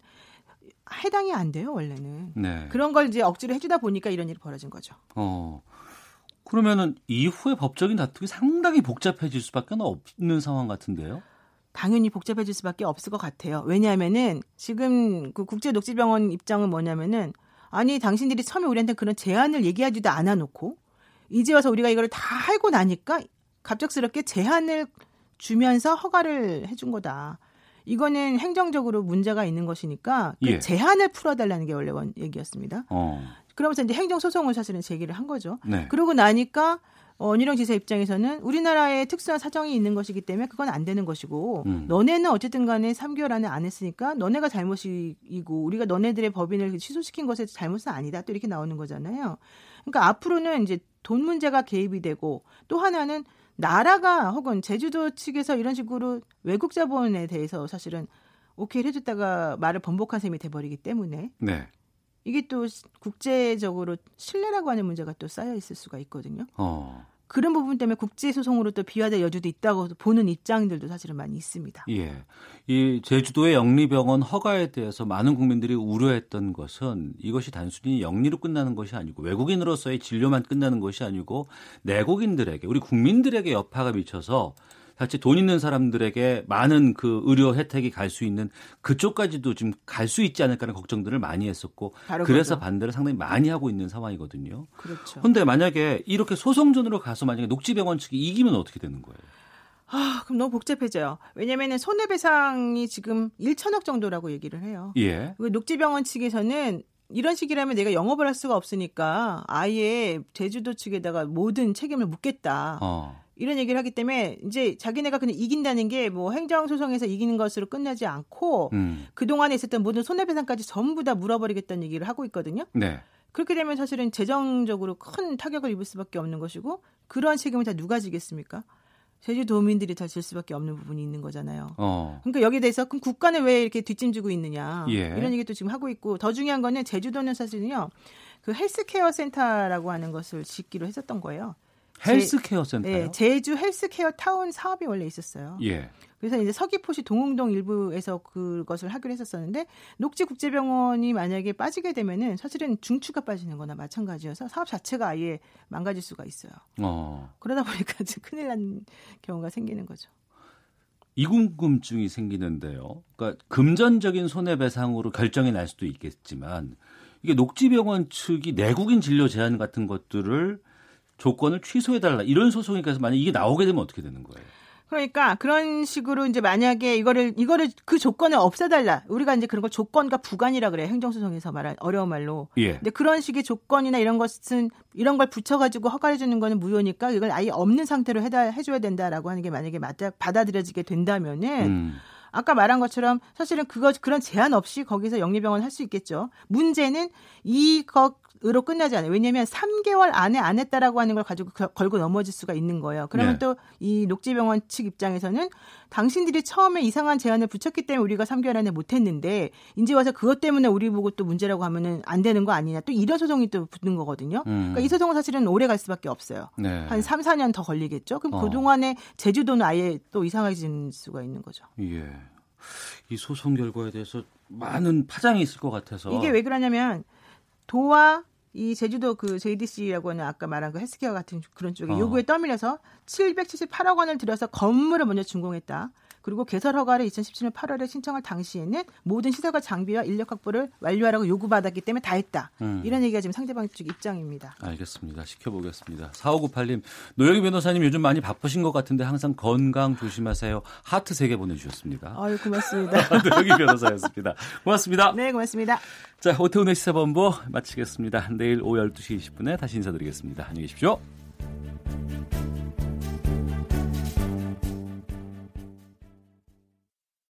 해당이 안 돼요 원래는. 네. 그런 걸 이제 억지로 해주다 보니까 이런 일이 벌어진 거죠. 어. 그러면은 이후에 법적인 다툼이 상당히 복잡해질 수밖에 없는 상황 같은데요. 당연히 복잡해질 수밖에 없을 것 같아요. 왜냐하면은 지금 그 국제 녹지병원 입장은 뭐냐면은 아니 당신들이 처음에 우리한테 그런 제안을 얘기하지도 않아 놓고 이제 와서 우리가 이걸 다 알고 나니까 갑작스럽게 제한을 주면서 허가를 해준 거다. 이거는 행정적으로 문제가 있는 것이니까 그 예. 제한을 풀어달라는 게 원래 원 얘기였습니다. 어. 그러면서 이제 행정 소송을 사실은 제기를 한 거죠. 네. 그러고 나니까 어, 원희룡 지사 입장에서는 우리나라에 특수한 사정이 있는 것이기 때문에 그건 안 되는 것이고 음. 너네는 어쨌든 간에 3개월 안에 안 했으니까 너네가 잘못이고 우리가 너네들의 법인을 취소시킨 것에 잘못은 아니다 또 이렇게 나오는 거잖아요. 그러니까 앞으로는 이제 돈 문제가 개입이 되고 또 하나는 나라가 혹은 제주도 측에서 이런 식으로 외국 자본에 대해서 사실은 오케이를 해줬다가 말을 번복한 셈이 돼버리기 때문에 네. 이게 또 국제적으로 신뢰라고 하는 문제가 또 쌓여 있을 수가 있거든요. 어. 그런 부분 때문에 국제 소송으로 또 비화될 여지도 있다고 보는 입장들도 사실은 많이 있습니다. 예. 이 제주도의 영리병원 허가에 대해서 많은 국민들이 우려했던 것은 이것이 단순히 영리로 끝나는 것이 아니고 외국인으로서의 진료만 끝나는 것이 아니고 내국인들에게 우리 국민들에게 여파가 미쳐서 사실 돈 있는 사람들에게 많은 그 의료 혜택이 갈 수 있는 그쪽까지도 지금 갈 수 있지 않을까라는 걱정들을 많이 했었고 그래서 그렇죠. 반대를 상당히 많이 하고 있는 상황이거든요. 그렇죠. 근데 만약에 이렇게 소송전으로 가서 만약에 녹지병원 측이 이기면 어떻게 되는 거예요? 아, 그럼 너무 복잡해져요. 왜냐면은 손해배상이 지금 1천억 정도라고 얘기를 해요. 예. 그 녹지병원 측에서는 이런 식이라면 내가 영업을 할 수가 없으니까 아예 제주도 측에다가 모든 책임을 묻겠다. 어. 이런 얘기를 하기 때문에 이제 자기네가 그냥 이긴다는 게 뭐 행정소송에서 이기는 것으로 끝나지 않고 음. 그동안에 있었던 모든 손해배상까지 전부 다 물어버리겠다는 얘기를 하고 있거든요. 네. 그렇게 되면 사실은 재정적으로 큰 타격을 입을 수밖에 없는 것이고 그러한 책임을 다 누가 지겠습니까? 제주도민들이 다 질 수밖에 없는 부분이 있는 거잖아요. 어. 그러니까 여기에 대해서 그럼 국가는 왜 이렇게 뒷짐지고 있느냐 예. 이런 얘기도 지금 하고 있고 더 중요한 거는 제주도는 사실은요 그 헬스케어 센터라고 하는 것을 짓기로 했었던 거예요. 헬스케어 센터요? 네, 제주 헬스케어 타운 사업이 원래 있었어요. 예. 그래서 이제 서귀포시 동홍동 일부에서 그것을 하기로 했었었는데 녹지 국제병원이 만약에 빠지게 되면은 사실은 중추가 빠지는 거나 마찬가지여서 사업 자체가 아예 망가질 수가 있어요. 어. 그러다 보니까 큰일 난 경우가 생기는 거죠. 이 궁금증이 생기는데요. 그러니까 금전적인 손해배상으로 결정이 날 수도 있겠지만 이게 녹지병원 측이 내국인 진료 제한 같은 것들을 조건을 취소해달라 이런 소송이 가서 만약 이게 나오게 되면 어떻게 되는 거예요? 그러니까 그런 식으로 이제 만약에 이거를 이거를 그 조건을 없애달라 우리가 이제 그런 걸 조건과 부관이라 그래 행정소송에서 말한 어려운 말로. 예. 근데 그런 식의 조건이나 이런 것은 이런 걸 붙여가지고 허가해 주는 거는 무효니까 이걸 아예 없는 상태로 해다 해줘야 된다라고 하는 게 만약에 맞아 받아들여지게 된다면은. 음. 아까 말한 것처럼 사실은 그거 그런 제한 없이 거기서 영리병원 할 수 있겠죠. 문제는 이것 으로 끝나지 않아요. 왜냐하면 3개월 안에 안 했다라고 하는 걸 가지고 걸고 넘어질 수가 있는 거예요. 그러면 네. 또이 녹지병원 측 입장에서는 당신들이 처음에 이상한 제안을 붙였기 때문에 우리가 3개월 안에 못했는데 이제 와서 그것 때문에 우리 보고 또 문제라고 하면은 안 되는 거 아니냐. 또 이런 소송이 또 붙는 거거든요. 음. 그러니까 이 소송은 사실은 오래 갈 수밖에 없어요. 네. 한 3, 4년 더 걸리겠죠. 그럼 어. 그 동안에 제주도는 아예 또 이상해질 수가 있는 거죠. 예. 이 소송 결과에 대해서 많은 파장이 있을 것 같아서 이게 왜 그러냐면 도와 이 제주도 그 JDC라고 하는 아까 말한 그 헬스케어 같은 그런 쪽에 어. 요구에 떠밀려서 778억 원을 들여서 건물을 먼저 준공했다. 그리고 개설 허가를 2017년 8월에 신청할 당시에는 모든 시설과 장비와 인력 확보를 완료하라고 요구받았기 때문에 다 했다. 음. 이런 얘기가 지금 상대방 측 입장입니다. 알겠습니다. 지켜보겠습니다. 4598님, 노영희 변호사님 요즘 많이 바쁘신 것 같은데 항상 건강 조심하세요. 하트 3개 보내주셨습니다. 아유, 고맙습니다. <laughs> 노영희 변호사였습니다. 고맙습니다. 네, 고맙습니다. 자, 오태훈의 시사본부 마치겠습니다. 내일 오후 12시 20분에 다시 인사드리겠습니다. 안녕히 계십시오.